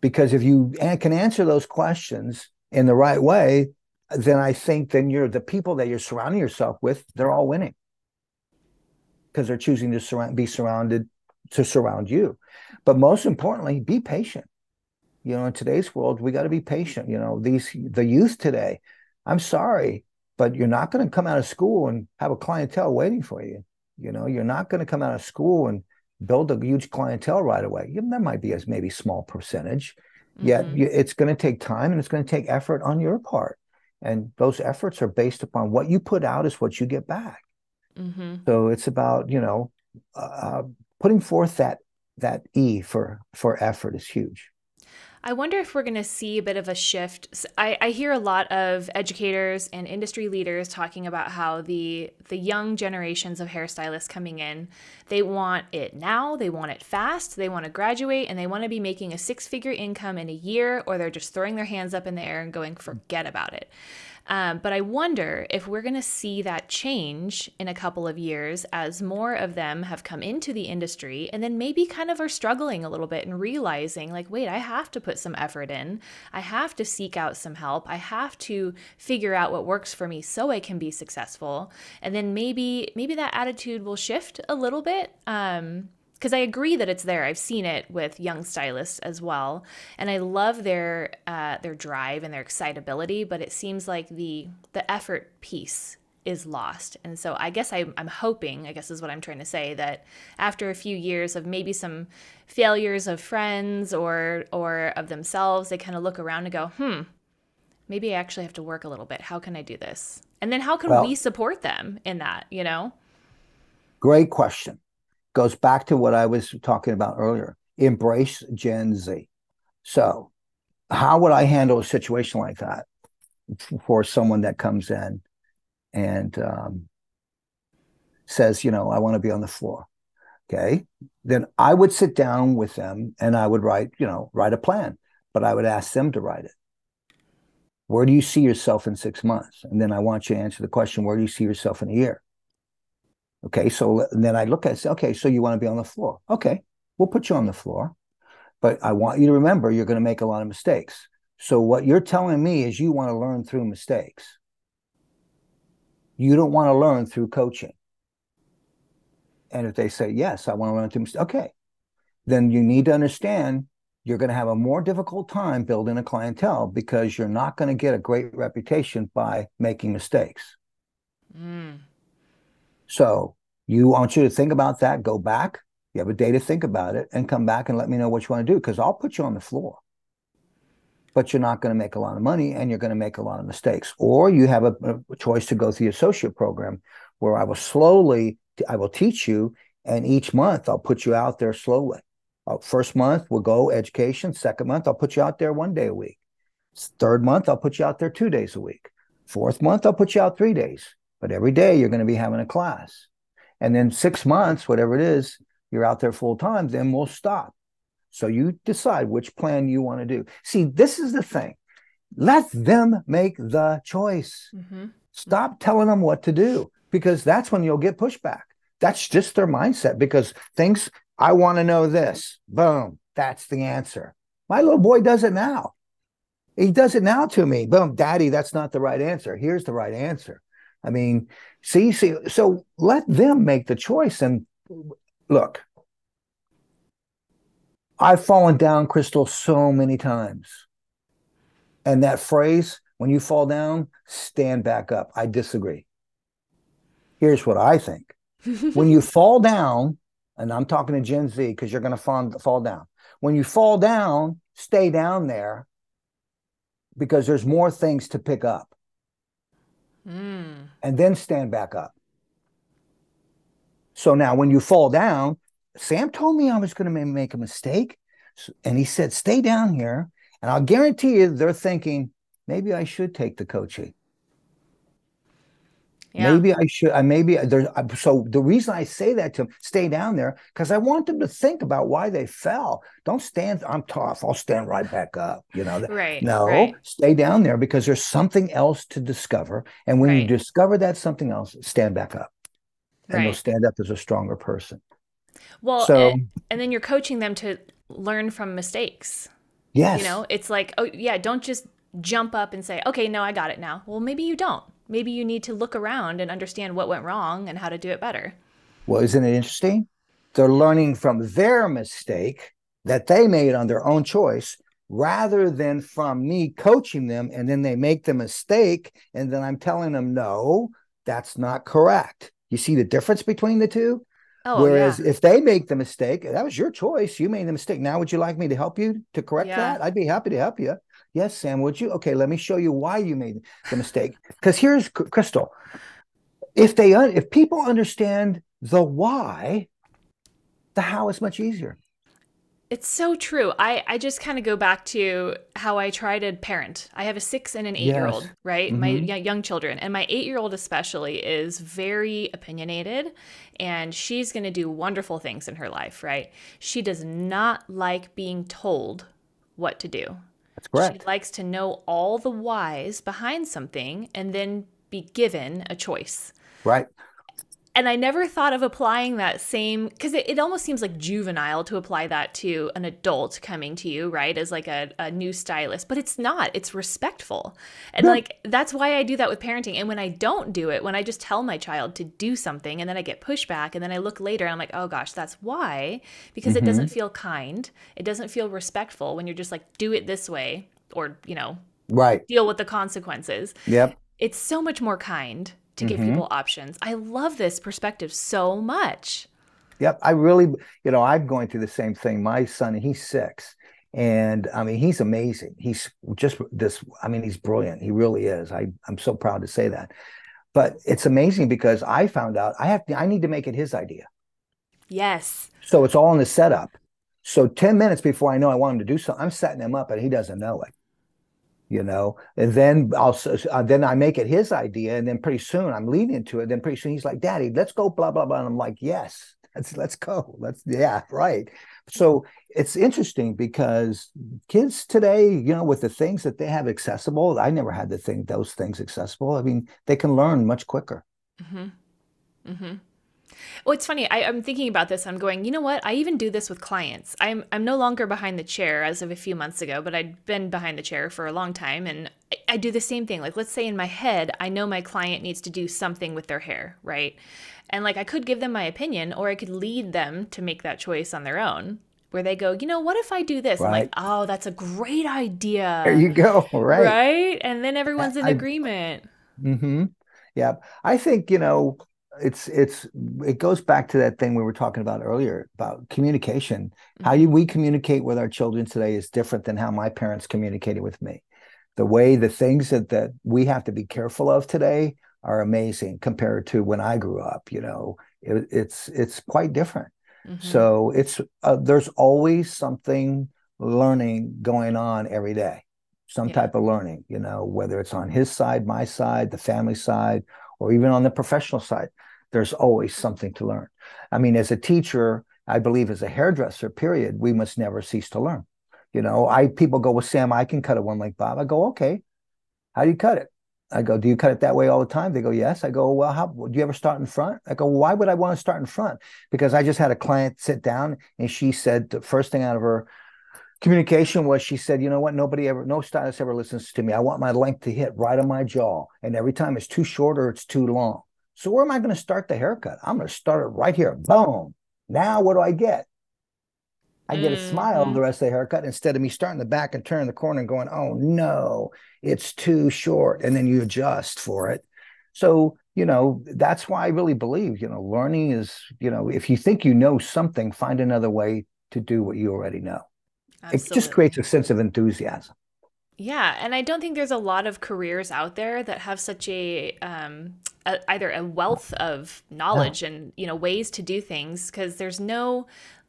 Because if you can answer those questions in the right way, then I think then you're the people that you're surrounding yourself with, they're all winning because they're choosing to surround, be surrounded to surround you. But most importantly, be patient. You know, in today's world, we got to be patient. You know, these the youth today. I'm sorry, but you're not going to come out of school and have a clientele waiting for you. You know, you're not going to come out of school and build a huge clientele right away. There might be a maybe small percentage, yet mm-hmm. it's going to take time and it's going to take effort on your part and those efforts are based upon what you put out is what you get back mm-hmm. so it's about you know uh, uh, putting forth that that e for for effort is huge I wonder if we're going to see a bit of a shift. I, I, hear a lot of educators and industry leaders talking about how the the young generations of hairstylists coming in, they want it now, they want it fast, they want to graduate, and they want to be making a six figure income in a year, or they're just throwing their hands up in the air and going, forget about it. Um, but I wonder if we're going to see that change in a couple of years as more of them have come into the industry and then maybe kind of are struggling a little bit and realizing, like, wait, I have to put some effort in. I have to seek out some help. I have to figure out what works for me so I can be successful. And then maybe, maybe that attitude will shift a little bit. Um, because I agree that it's there. I've seen it with young stylists as well, and I love their uh, their drive and their excitability. But it seems like the the effort piece is lost, and so I guess I, I'm hoping, I guess is what I'm trying to say, that after a few years of maybe some failures of friends or or of themselves, they kind of look around and go, hmm, maybe I actually have to work a little bit. How can I do this? And then how can well, we support them in that? You know. Great question goes back to what I was talking about earlier embrace Gen Z. So, how would I handle a situation like that for someone that comes in and um, says, you know, I want to be on the floor? Okay. Then I would sit down with them and I would write, you know, write a plan, but I would ask them to write it. Where do you see yourself in six months? And then I want you to answer the question, where do you see yourself in a year? Okay, so then I look at it, say, okay, so you want to be on the floor. Okay, we'll put you on the floor. But I want you to remember you're going to make a lot of mistakes. So what you're telling me is you want to learn through mistakes. You don't want to learn through coaching. And if they say, yes, I want to learn through mistakes, okay, then you need to understand you're going to have a more difficult time building a clientele because you're not going to get a great reputation by making mistakes. Mm. So you want you to think about that, go back, you have a day to think about it, and come back and let me know what you want to do because I'll put you on the floor. But you're not going to make a lot of money and you're going to make a lot of mistakes. Or you have a, a choice to go through the associate program where I will slowly, I will teach you, and each month I'll put you out there slowly. Uh, first month we'll go education. Second month I'll put you out there one day a week. Third month I'll put you out there two days a week. Fourth month I'll put you out three days. But every day you're going to be having a class. And then six months, whatever it is, you're out there full time, then we'll stop. So you decide which plan you want to do. See, this is the thing. Let them make the choice. Mm-hmm. Stop telling them what to do because that's when you'll get pushback. That's just their mindset because things, I want to know this. Boom, that's the answer. My little boy does it now. He does it now to me. Boom, daddy, that's not the right answer. Here's the right answer. I mean, see, see, so let them make the choice. And look, I've fallen down, Crystal, so many times. And that phrase, when you fall down, stand back up. I disagree. Here's what I think. when you fall down, and I'm talking to Gen Z because you're going to fall, fall down. When you fall down, stay down there because there's more things to pick up. Mm. And then stand back up. So now when you fall down, Sam told me I was going to make a mistake. And he said, stay down here. And I'll guarantee you they're thinking, maybe I should take the coaching. Yeah. Maybe I should. I maybe uh, there's uh, so the reason I say that to them, stay down there, because I want them to think about why they fell. Don't stand. I'm tough. I'll stand right back up. You know. Right. No, right. stay down there because there's something else to discover, and when right. you discover that something else, stand back up, and right. you'll stand up as a stronger person. Well, so, and, and then you're coaching them to learn from mistakes. Yes. You know, it's like, oh yeah, don't just jump up and say, okay, no, I got it now. Well, maybe you don't maybe you need to look around and understand what went wrong and how to do it better. Well, isn't it interesting? They're learning from their mistake that they made on their own choice rather than from me coaching them and then they make the mistake and then I'm telling them, no, that's not correct. You see the difference between the two? Oh, Whereas yeah. if they make the mistake, that was your choice. You made the mistake. Now, would you like me to help you to correct yeah. that? I'd be happy to help you. Yes, Sam, would you? Okay, let me show you why you made the mistake. Because here's Crystal. If they if people understand the why, the how is much easier. It's so true. I, I just kind of go back to how I try to parent. I have a six and an eight year old, right? Mm-hmm. My young children. And my eight year old, especially, is very opinionated and she's going to do wonderful things in her life, right? She does not like being told what to do. That's correct. She likes to know all the whys behind something and then be given a choice. Right. And I never thought of applying that same because it, it almost seems like juvenile to apply that to an adult coming to you, right? As like a, a new stylist, but it's not. It's respectful. And yeah. like that's why I do that with parenting. And when I don't do it, when I just tell my child to do something and then I get pushback and then I look later and I'm like, oh gosh, that's why. Because mm-hmm. it doesn't feel kind. It doesn't feel respectful when you're just like, do it this way or, you know, right. Deal with the consequences. Yep. It's so much more kind to give mm-hmm. people options. I love this perspective so much. Yep. I really, you know, I'm going through the same thing. My son, he's six. And I mean, he's amazing. He's just this, I mean, he's brilliant. He really is. I, I'm so proud to say that. But it's amazing because I found out I have to, I need to make it his idea. Yes. So it's all in the setup. So 10 minutes before I know I want him to do something, I'm setting him up and he doesn't know it you know and then i'll uh, then i make it his idea and then pretty soon i'm leading into it then pretty soon he's like daddy let's go blah blah blah and i'm like yes let's let's go let's yeah right so it's interesting because kids today you know with the things that they have accessible i never had the thing those things accessible i mean they can learn much quicker mm-hmm. Mm-hmm. Well, it's funny. I, am thinking about this. I'm going, you know what? I even do this with clients. I'm I'm no longer behind the chair as of a few months ago, but I'd been behind the chair for a long time, and I, I do the same thing. Like, let's say in my head, I know my client needs to do something with their hair, right? And like, I could give them my opinion, or I could lead them to make that choice on their own where they go, you know, what if I do this? Right. I'm like, oh, that's a great idea. There you go. Right. Right. And then everyone's in I, agreement. Mm-hmm. yeah. I think you know it's it's it goes back to that thing we were talking about earlier about communication. Mm-hmm. How you, we communicate with our children today is different than how my parents communicated with me. The way the things that that we have to be careful of today are amazing compared to when I grew up. You know, it, it's it's quite different. Mm-hmm. So it's uh, there's always something learning going on every day, some yeah. type of learning. You know, whether it's on his side, my side, the family side, or even on the professional side, there's always something to learn. I mean, as a teacher, I believe as a hairdresser, period, we must never cease to learn. You know, I people go, well, Sam, I can cut a one length bob. I go, okay. How do you cut it? I go, do you cut it that way all the time? They go, yes. I go, well, how do you ever start in front? I go, why would I want to start in front? Because I just had a client sit down and she said the first thing out of her communication was she said, you know what? Nobody ever, no stylist ever listens to me. I want my length to hit right on my jaw. And every time it's too short or it's too long. So where am I going to start the haircut? I'm going to start it right here. Boom. Now what do I get? I get a mm-hmm. smile the rest of the haircut instead of me starting the back and turning the corner and going, oh no, it's too short. And then you adjust for it. So, you know, that's why I really believe, you know, learning is, you know, if you think you know something, find another way to do what you already know. Absolutely. It just creates a sense of enthusiasm. Yeah, and I don't think there's a lot of careers out there that have such a, um, a either a wealth of knowledge yeah. and you know ways to do things because there's no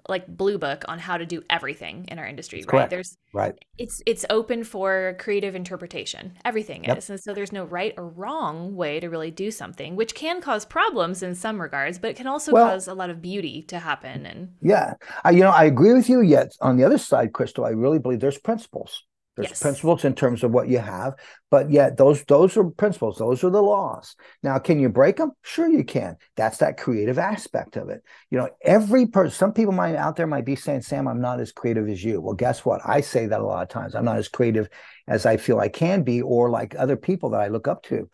like blue book on how to do everything in our industry right? Correct. there's right. it's it's open for creative interpretation. Everything yep. is. And so there's no right or wrong way to really do something which can cause problems in some regards but it can also well, cause a lot of beauty to happen and yeah. I, you know i agree with you yet on the other side crystal. I really believe there's principles there's yes. principles in terms of what you have, but yet those those are principles. Those are the laws. Now, can you break them? Sure, you can. That's that creative aspect of it. You know, every person. Some people might out there might be saying, "Sam, I'm not as creative as you." Well, guess what? I say that a lot of times. I'm not as creative as I feel I can be, or like other people that I look up to.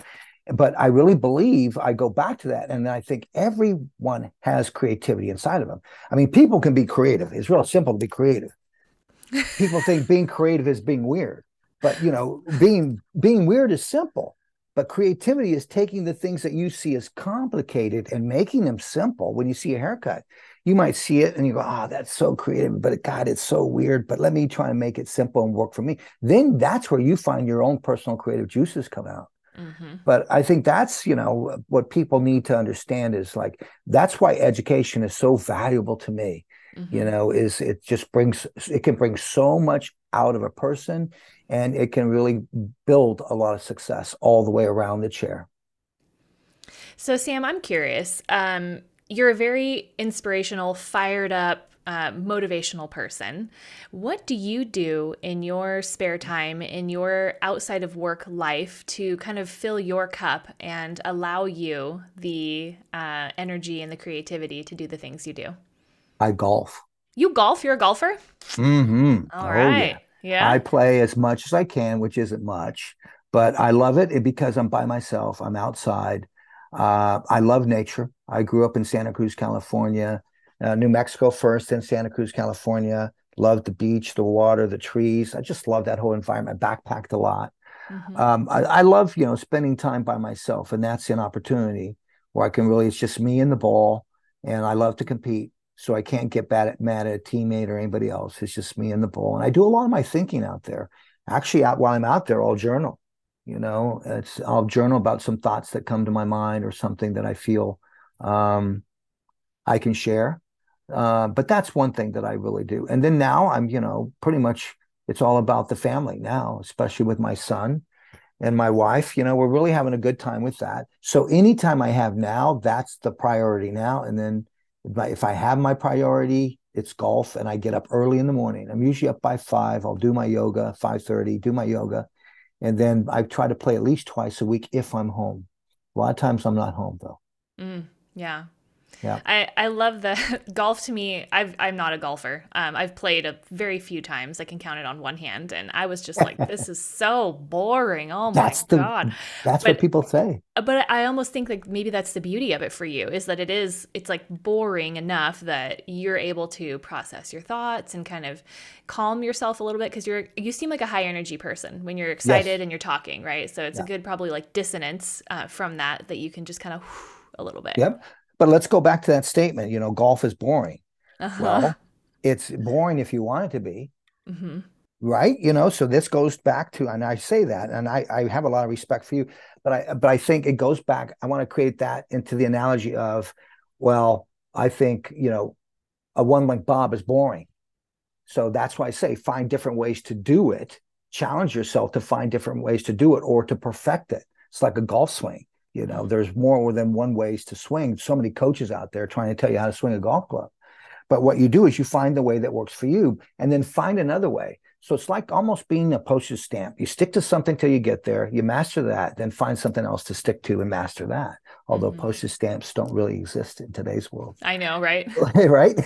But I really believe I go back to that, and I think everyone has creativity inside of them. I mean, people can be creative. It's real simple to be creative people think being creative is being weird but you know being being weird is simple but creativity is taking the things that you see as complicated and making them simple. When you see a haircut you might see it and you go oh that's so creative but god it's so weird but let me try and make it simple and work for me. Then that's where you find your own personal creative juices come out. Mm-hmm. But I think that's, you know, what people need to understand is like, that's why education is so valuable to me mm-hmm. you know is it just brings it can bring so much out of a person and it can really build a lot of success all the way around the chair so sam i'm curious um, you're a very inspirational fired up uh, motivational person. What do you do in your spare time, in your outside of work life, to kind of fill your cup and allow you the uh, energy and the creativity to do the things you do? I golf. You golf? You're a golfer? Mm-hmm. All oh, right. Yeah. yeah. I play as much as I can, which isn't much, but I love it because I'm by myself. I'm outside. Uh, I love nature. I grew up in Santa Cruz, California, uh, New Mexico first, then Santa Cruz, California. Loved the beach, the water, the trees. I just love that whole environment. I backpacked a lot. Mm-hmm. Um, I, I love, you know, spending time by myself, and that's an opportunity where I can really. It's just me and the ball, and I love to compete so I can't get bad at, mad at a teammate or anybody else. It's just me and the ball. And I do a lot of my thinking out there. Actually, out while I'm out there, I'll journal. You know, it's I'll journal about some thoughts that come to my mind or something that I feel um, I can share. Uh, but that's one thing that I really do. And then now I'm, you know, pretty much it's all about the family now, especially with my son and my wife. You know, we're really having a good time with that. So anytime I have now, that's the priority now. And then if I have my priority, it's golf, and I get up early in the morning. I'm usually up by five. I'll do my yoga, five thirty, do my yoga, and then I try to play at least twice a week if I'm home. A lot of times I'm not home though. Mm, yeah. Yeah. I, I love the golf to me. I've, I'm not a golfer. Um, I've played a very few times. I can count it on one hand. And I was just like, this is so boring. Oh my That's the- God. That's But- what people say. But I almost think like maybe that's the beauty of it for you is that it is, it's like boring enough that you're able to process your thoughts and kind of calm yourself a little bit because you're, you seem like a high energy person when you're excited and you're talking, right? So it's a good, probably like dissonance uh, from that, that you can just kind of a little bit. Yep. But let's go back to that statement. You know, golf is boring. Uh-huh. Well, it's boring if you want it to be. hmm right you know so this goes back to and i say that and i i have a lot of respect for you but i but i think it goes back i want to create that into the analogy of well i think you know a one length bob is boring so that's why i say find different ways to do it challenge yourself to find different ways to do it or to perfect it it's like a golf swing you know there's more than one ways to swing so many coaches out there trying to tell you how to swing a golf club but what you do is you find the way that works for you and then find another way so it's like almost being a postage stamp. You stick to something till you get there, you master that, then find something else to stick to and master that. Although Mhm. postage stamps don't really exist in today's world, I know, right? right?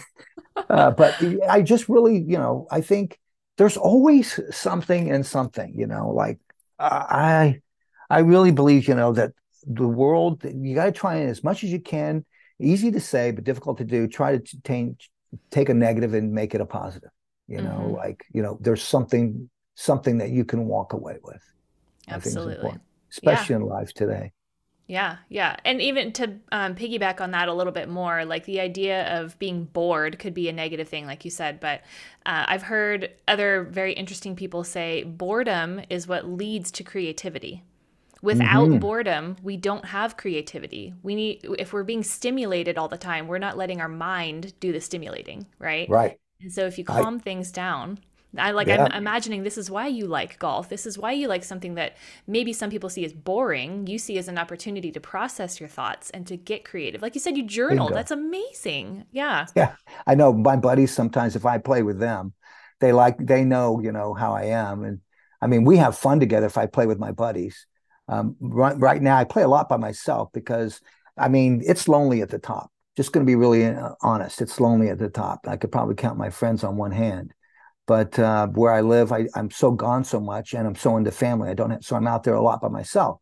Uh, but I just really, you know, I think there's always something and something, you know, like I, I really believe, you know, that the world, you got to try and as much as you can, easy to say, but difficult to do, try to take, take a negative and make it a positive you know Mhm. like you know there's something something that you can walk away with I think is Absolutely. especially in life today Yeah, yeah. And even to um, piggyback on that a little bit more, like the idea of being bored could be a negative thing, like you said. But uh, I've heard other very interesting people say boredom is what leads to creativity. Without Mhm. boredom, we don't have creativity. We need, if we're being stimulated all the time, we're not letting our mind do the stimulating, right? right And so if you I- calm things down, I like Yeah. I'm imagining this is why you like golf. This is why you like something that maybe some people see as boring, you see as an opportunity to process your thoughts and to get creative. Like you said you journal. Bingo. That's amazing. Yeah. yeah i know my buddies sometimes if i play with them they like they know you know how i am and i mean we have fun together if i play with my buddies um, right, right now i play a lot by myself because i mean it's lonely at the top. Just going to be really uh, honest it's lonely at the top. I could probably count my friends on one hand. But uh, where i live I, i'm so gone so much and i'm so into family. I don't have, so i'm out there a lot by myself.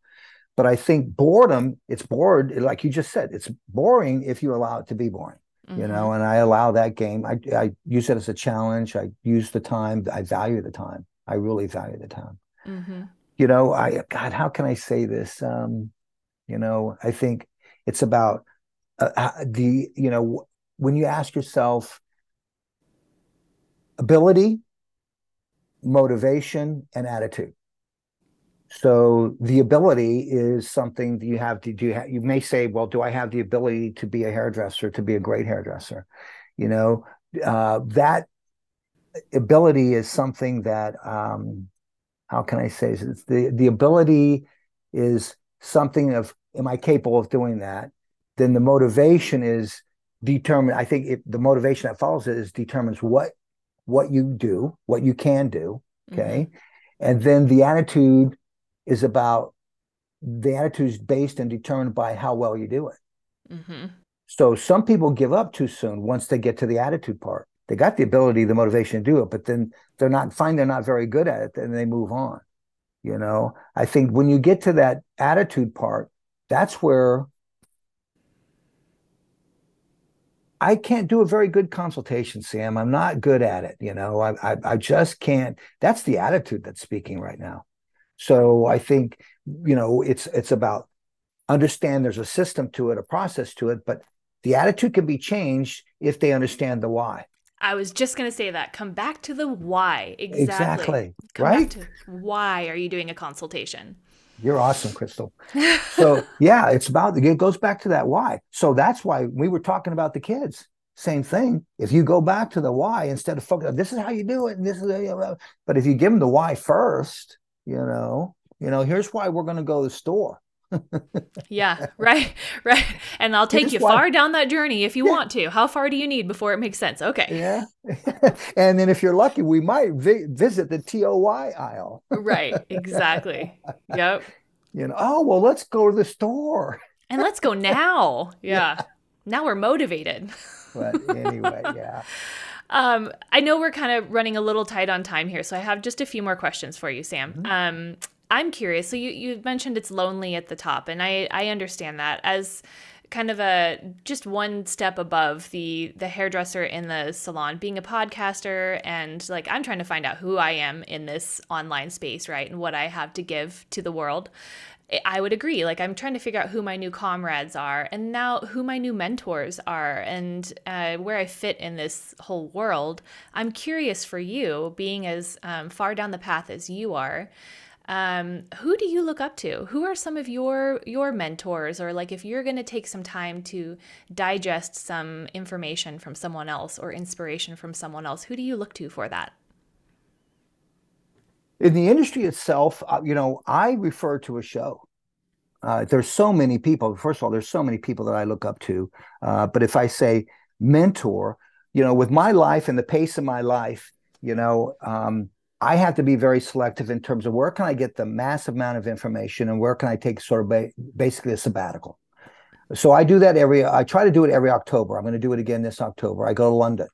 But i think boredom it's bored like you just said it's boring if you allow it to be boring you Mhm. know and i allow that game. I, I use it as a challenge. I use the time. I value the time. I really value the time. Mhm. You know i god how can i say this? Um you know i think it's about uh, the you know when you ask yourself ability motivation and attitude. So the ability is something that you have to do you, ha- you may say well do i have the ability to be a hairdresser to be a great hairdresser? You know uh, that ability is something that um, how can i say this? The the ability is something of am i capable of doing that? Then the motivation is determined i think it, the motivation that follows it is determines what what you do what you can do okay? And then the attitude is about the attitude is based and determined by how well you do it. Mhm. so some people give up too soon once they get to the attitude part they got the ability the motivation to do it but then they're not find they're not very good at it and they move on you know i think when you get to that attitude part that's where I can't do a very good consultation, Sam. I'm not good at it. You know, I, I, I just can't. That's the attitude that's speaking right now. So I think, you know, it's it's about understand there's a system to it, a process to it, but the attitude can be changed if they understand the why. I was just going to say that. Come back to the why. Exactly. Exactly. Come right? why are you doing a consultation? You're awesome, Crystal. So yeah, it's about it goes back to that why. So that's why we were talking about the kids. Same thing. If you go back to the why instead of focus, this is how you do it, and this is, how but if you give them the why first, you know, you know, here's why we're going to go to the store. Yeah, right, right. And I'll take you far down that journey if you Yeah. want to. How far do you need before it makes sense? Okay. Yeah, and then if you're lucky, we might vi- visit the TOY aisle. Right, exactly. Yep. You know, oh well, let's go to the store. And let's go now. Yeah. now we're motivated. but anyway, yeah. Um, I know we're kind of running a little tight on time here, so I have just a few more questions for you, Sam. Mm-hmm. Um, I'm curious. So you you mentioned it's lonely at the top, and I I understand that as kind of a just one step above the the hairdresser in the salon being a podcaster and like i'm trying to find out who i am in this online space right and what i have to give to the world I would agree. Like, I'm trying to figure out who my new comrades are and now who my new mentors are and uh, where I fit in this whole world. I'm curious for you, being as um, far down the path as you are. Um, who do you look up to? Who are some of your your mentors, or like if you're going to take some time to digest some information from someone else or inspiration from someone else, who do you look to for that? in the industry itself, uh, you know, I refer to a show. Uh, there's so many people. First of all, there's so many people that I look up to. Uh, but if I say mentor, you know, with my life and the pace of my life, you know, um, I have to be very selective in terms of where can I get the massive amount of information and where can I take sort of ba- basically a sabbatical. So I do that every. I try to do it every October. I'm going to do it again this October. I go to London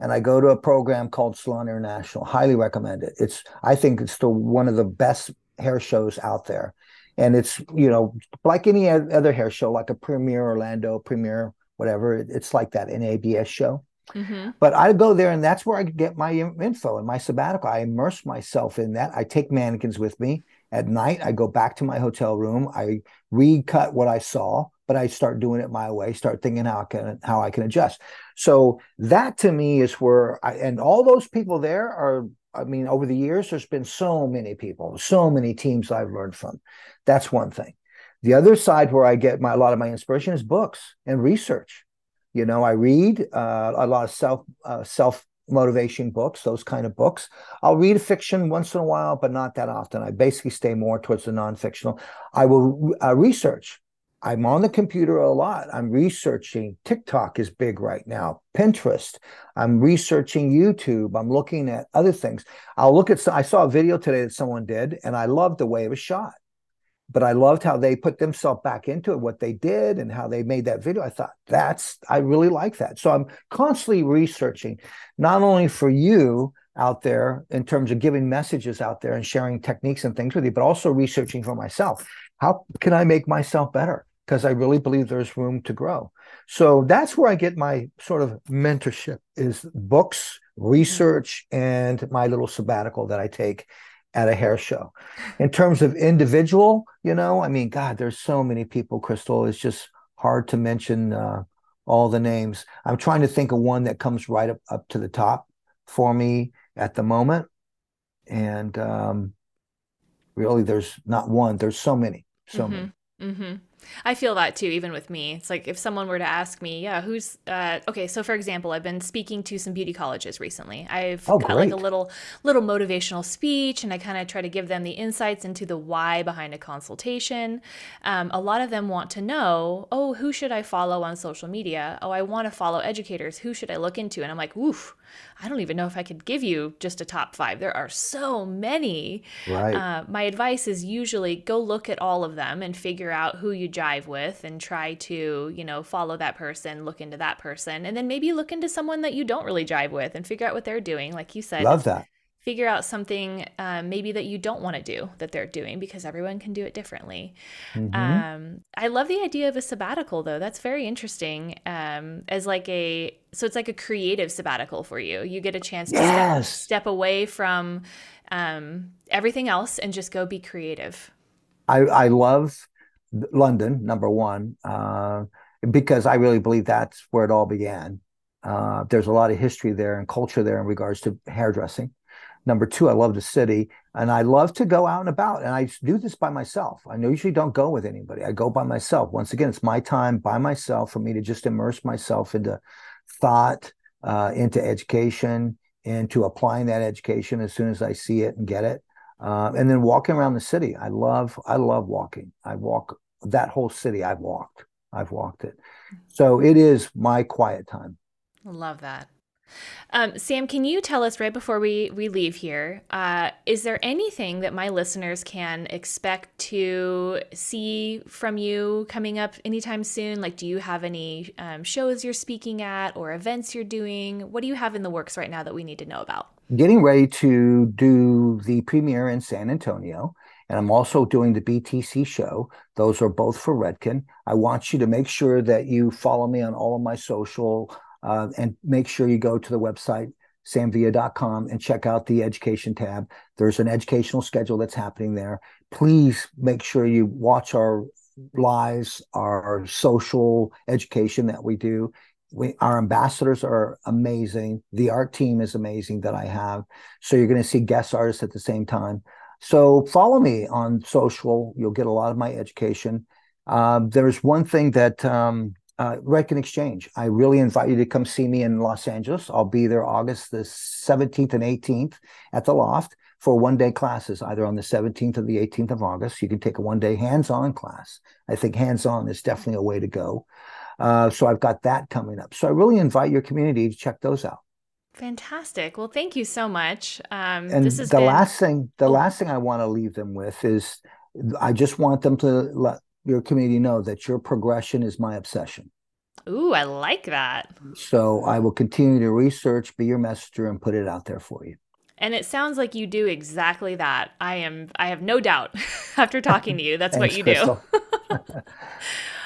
and I go to a program called Salon International. Highly recommend it. It's I think it's the one of the best hair shows out there, and it's you know like any other hair show, like a Premiere Orlando, Premiere whatever. It's like that an ABS show. Mm-hmm. But I go there, and that's where I get my info and my sabbatical. I immerse myself in that. I take mannequins with me at night. I go back to my hotel room. I recut what I saw but I start doing it my way, start thinking how I can how I can adjust. So that to me is where I and all those people there are. I mean, over the years, there's been so many people, so many teams I've learned from. That's one thing. The other side where I get my a lot of my inspiration is books and research. You know, I read uh, a lot of self uh, self motivation books, those kind of books. I'll read fiction once in a while, but not that often. I basically stay more towards the non-fictional. I will uh, research. I'm on the computer a lot. I'm researching. TikTok is big right now, Pinterest. I'm researching YouTube. I'm looking at other things. I'll look at, I saw a video today that someone did, and I loved the way it was shot. But I loved how they put themselves back into it, what they did, and how they made that video. I thought, that's, I really like that. So I'm constantly researching, not only for you, out there in terms of giving messages out there and sharing techniques and things with you, but also researching for myself. How can I make myself better? because I really believe there's room to grow. So that's where I get my sort of mentorship is books, mm-hmm. research, and my little sabbatical that I take at a hair show. In terms of individual, you know, I mean, God, there's so many people, Crystal. It's just hard to mention uh, all the names. I'm trying to think of one that comes right up, up to the top for me at the moment. And um, really, there's not one, there's so many, so mm-hmm. many. Mm-hmm. I feel that too, even with me. It's like if someone were to ask me, yeah, who's uh, okay. So, for example, I've been speaking to some beauty colleges recently. I've oh, got great. like a little little motivational speech, and I kind of try to give them the insights into the why behind a consultation. Um, a lot of them want to know, oh, who should I follow on social media? Oh, I want to follow educators. Who should I look into? And I'm like, woof. I don't even know if I could give you just a top five. There are so many. Right. Uh, my advice is usually go look at all of them and figure out who you jive with and try to, you know, follow that person, look into that person, and then maybe look into someone that you don't really jive with and figure out what they're doing. Like you said, love that figure out something um, maybe that you don't want to do that they're doing because everyone can do it differently. Mm-hmm. Um, I love the idea of a sabbatical though. That's very interesting. Um, as like a so it's like a creative sabbatical for you. You get a chance to yes. step, step, away from um, everything else and just go be creative. I, I love London number one uh, because I really believe that's where it all began. Uh, there's a lot of history there and culture there in regards to hairdressing. Number two, I love the city and I love to go out and about. And I do this by myself. I usually don't go with anybody. I go by myself. Once again, it's my time by myself for me to just immerse myself into thought, uh, into education, into applying that education as soon as I see it and get it. Uh, and then walking around the city. I love, I love walking. I walk that whole city. I've walked. I've walked it. So it is my quiet time. Love that. Um, Sam, can you tell us right before we, we leave here, uh, is there anything that my listeners can expect to see from you coming up anytime soon? Like, do you have any um, shows you're speaking at or events you're doing? What do you have in the works right now that we need to know about? Getting ready to do the premiere in San Antonio. And I'm also doing the BTC show. Those are both for Redken. I want you to make sure that you follow me on all of my social uh, and make sure you go to the website, samvilla.com, and check out the education tab. There's an educational schedule that's happening there. Please make sure you watch our lives, our social education that we do. We, our ambassadors are amazing. The art team is amazing that I have. So you're going to see guest artists at the same time. So follow me on social. You'll get a lot of my education. Uh, there's one thing that um, uh, Exchange. I really invite you to come see me in Los Angeles. I'll be there August the 17th and 18th at the Loft for one day classes, either on the 17th or the 18th of August. You can take a one day hands on class. I think hands on is definitely a way to go. Uh, so I've got that coming up. So I really invite your community to check those out. Fantastic. Well, thank you so much. Um, and this is the been... last thing, the oh. last thing I want to leave them with is, I just want them to let your community know that your progression is my obsession. Ooh, I like that. So I will continue to research, be your messenger, and put it out there for you. And it sounds like you do exactly that. I am I have no doubt after talking to you. That's Thanks, what you Crystal. do.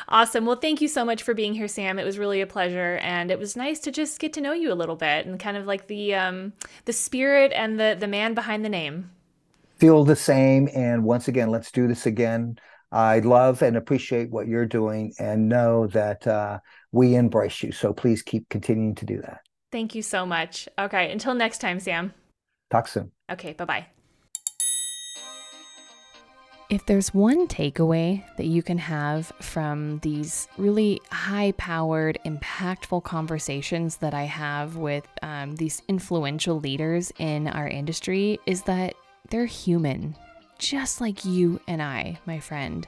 awesome. Well, thank you so much for being here, Sam. It was really a pleasure and it was nice to just get to know you a little bit and kind of like the um the spirit and the the man behind the name. Feel the same and once again, let's do this again. I love and appreciate what you're doing and know that uh, we embrace you. So please keep continuing to do that. Thank you so much. Okay. Until next time, Sam. Talk soon. Okay. Bye bye. If there's one takeaway that you can have from these really high powered, impactful conversations that I have with um, these influential leaders in our industry, is that they're human just like you and I, my friend.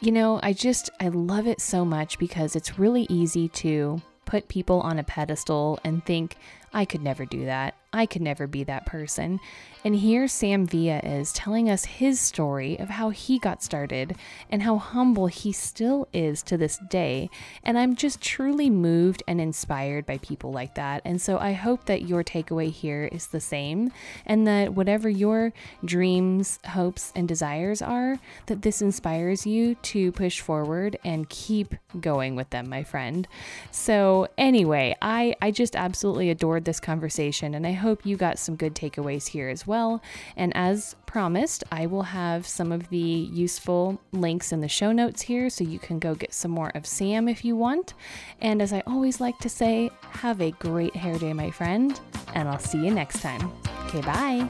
You know, I just, I love it so much because it's really easy to put people on a pedestal and think, I could never do that. I could never be that person. And here Sam Villa is telling us his story of how he got started and how humble he still is to this day. And I'm just truly moved and inspired by people like that. And so I hope that your takeaway here is the same and that whatever your dreams, hopes, and desires are, that this inspires you to push forward and keep going with them, my friend. So anyway, I, I just absolutely adored this conversation and I hope you got some good takeaways here as well. And as promised, I will have some of the useful links in the show notes here so you can go get some more of Sam if you want. And as I always like to say, have a great hair day, my friend, and I'll see you next time. Okay, bye.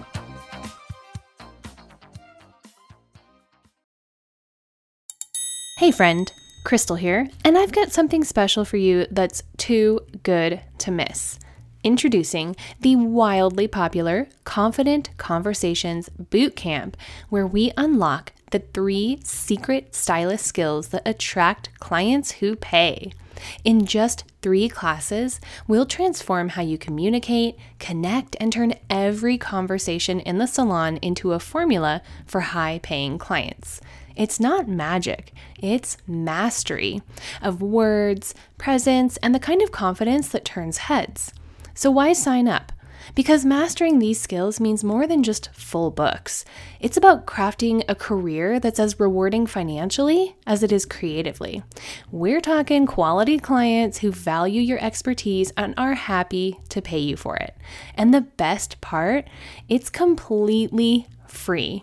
Hey, friend. Crystal here, and I've got something special for you that's too good to miss. Introducing the wildly popular Confident Conversations Bootcamp, where we unlock the three secret stylist skills that attract clients who pay. In just three classes, we'll transform how you communicate, connect, and turn every conversation in the salon into a formula for high paying clients. It's not magic, it's mastery of words, presence, and the kind of confidence that turns heads. So why sign up? Because mastering these skills means more than just full books. It's about crafting a career that's as rewarding financially as it is creatively. We're talking quality clients who value your expertise and are happy to pay you for it. And the best part, it's completely free.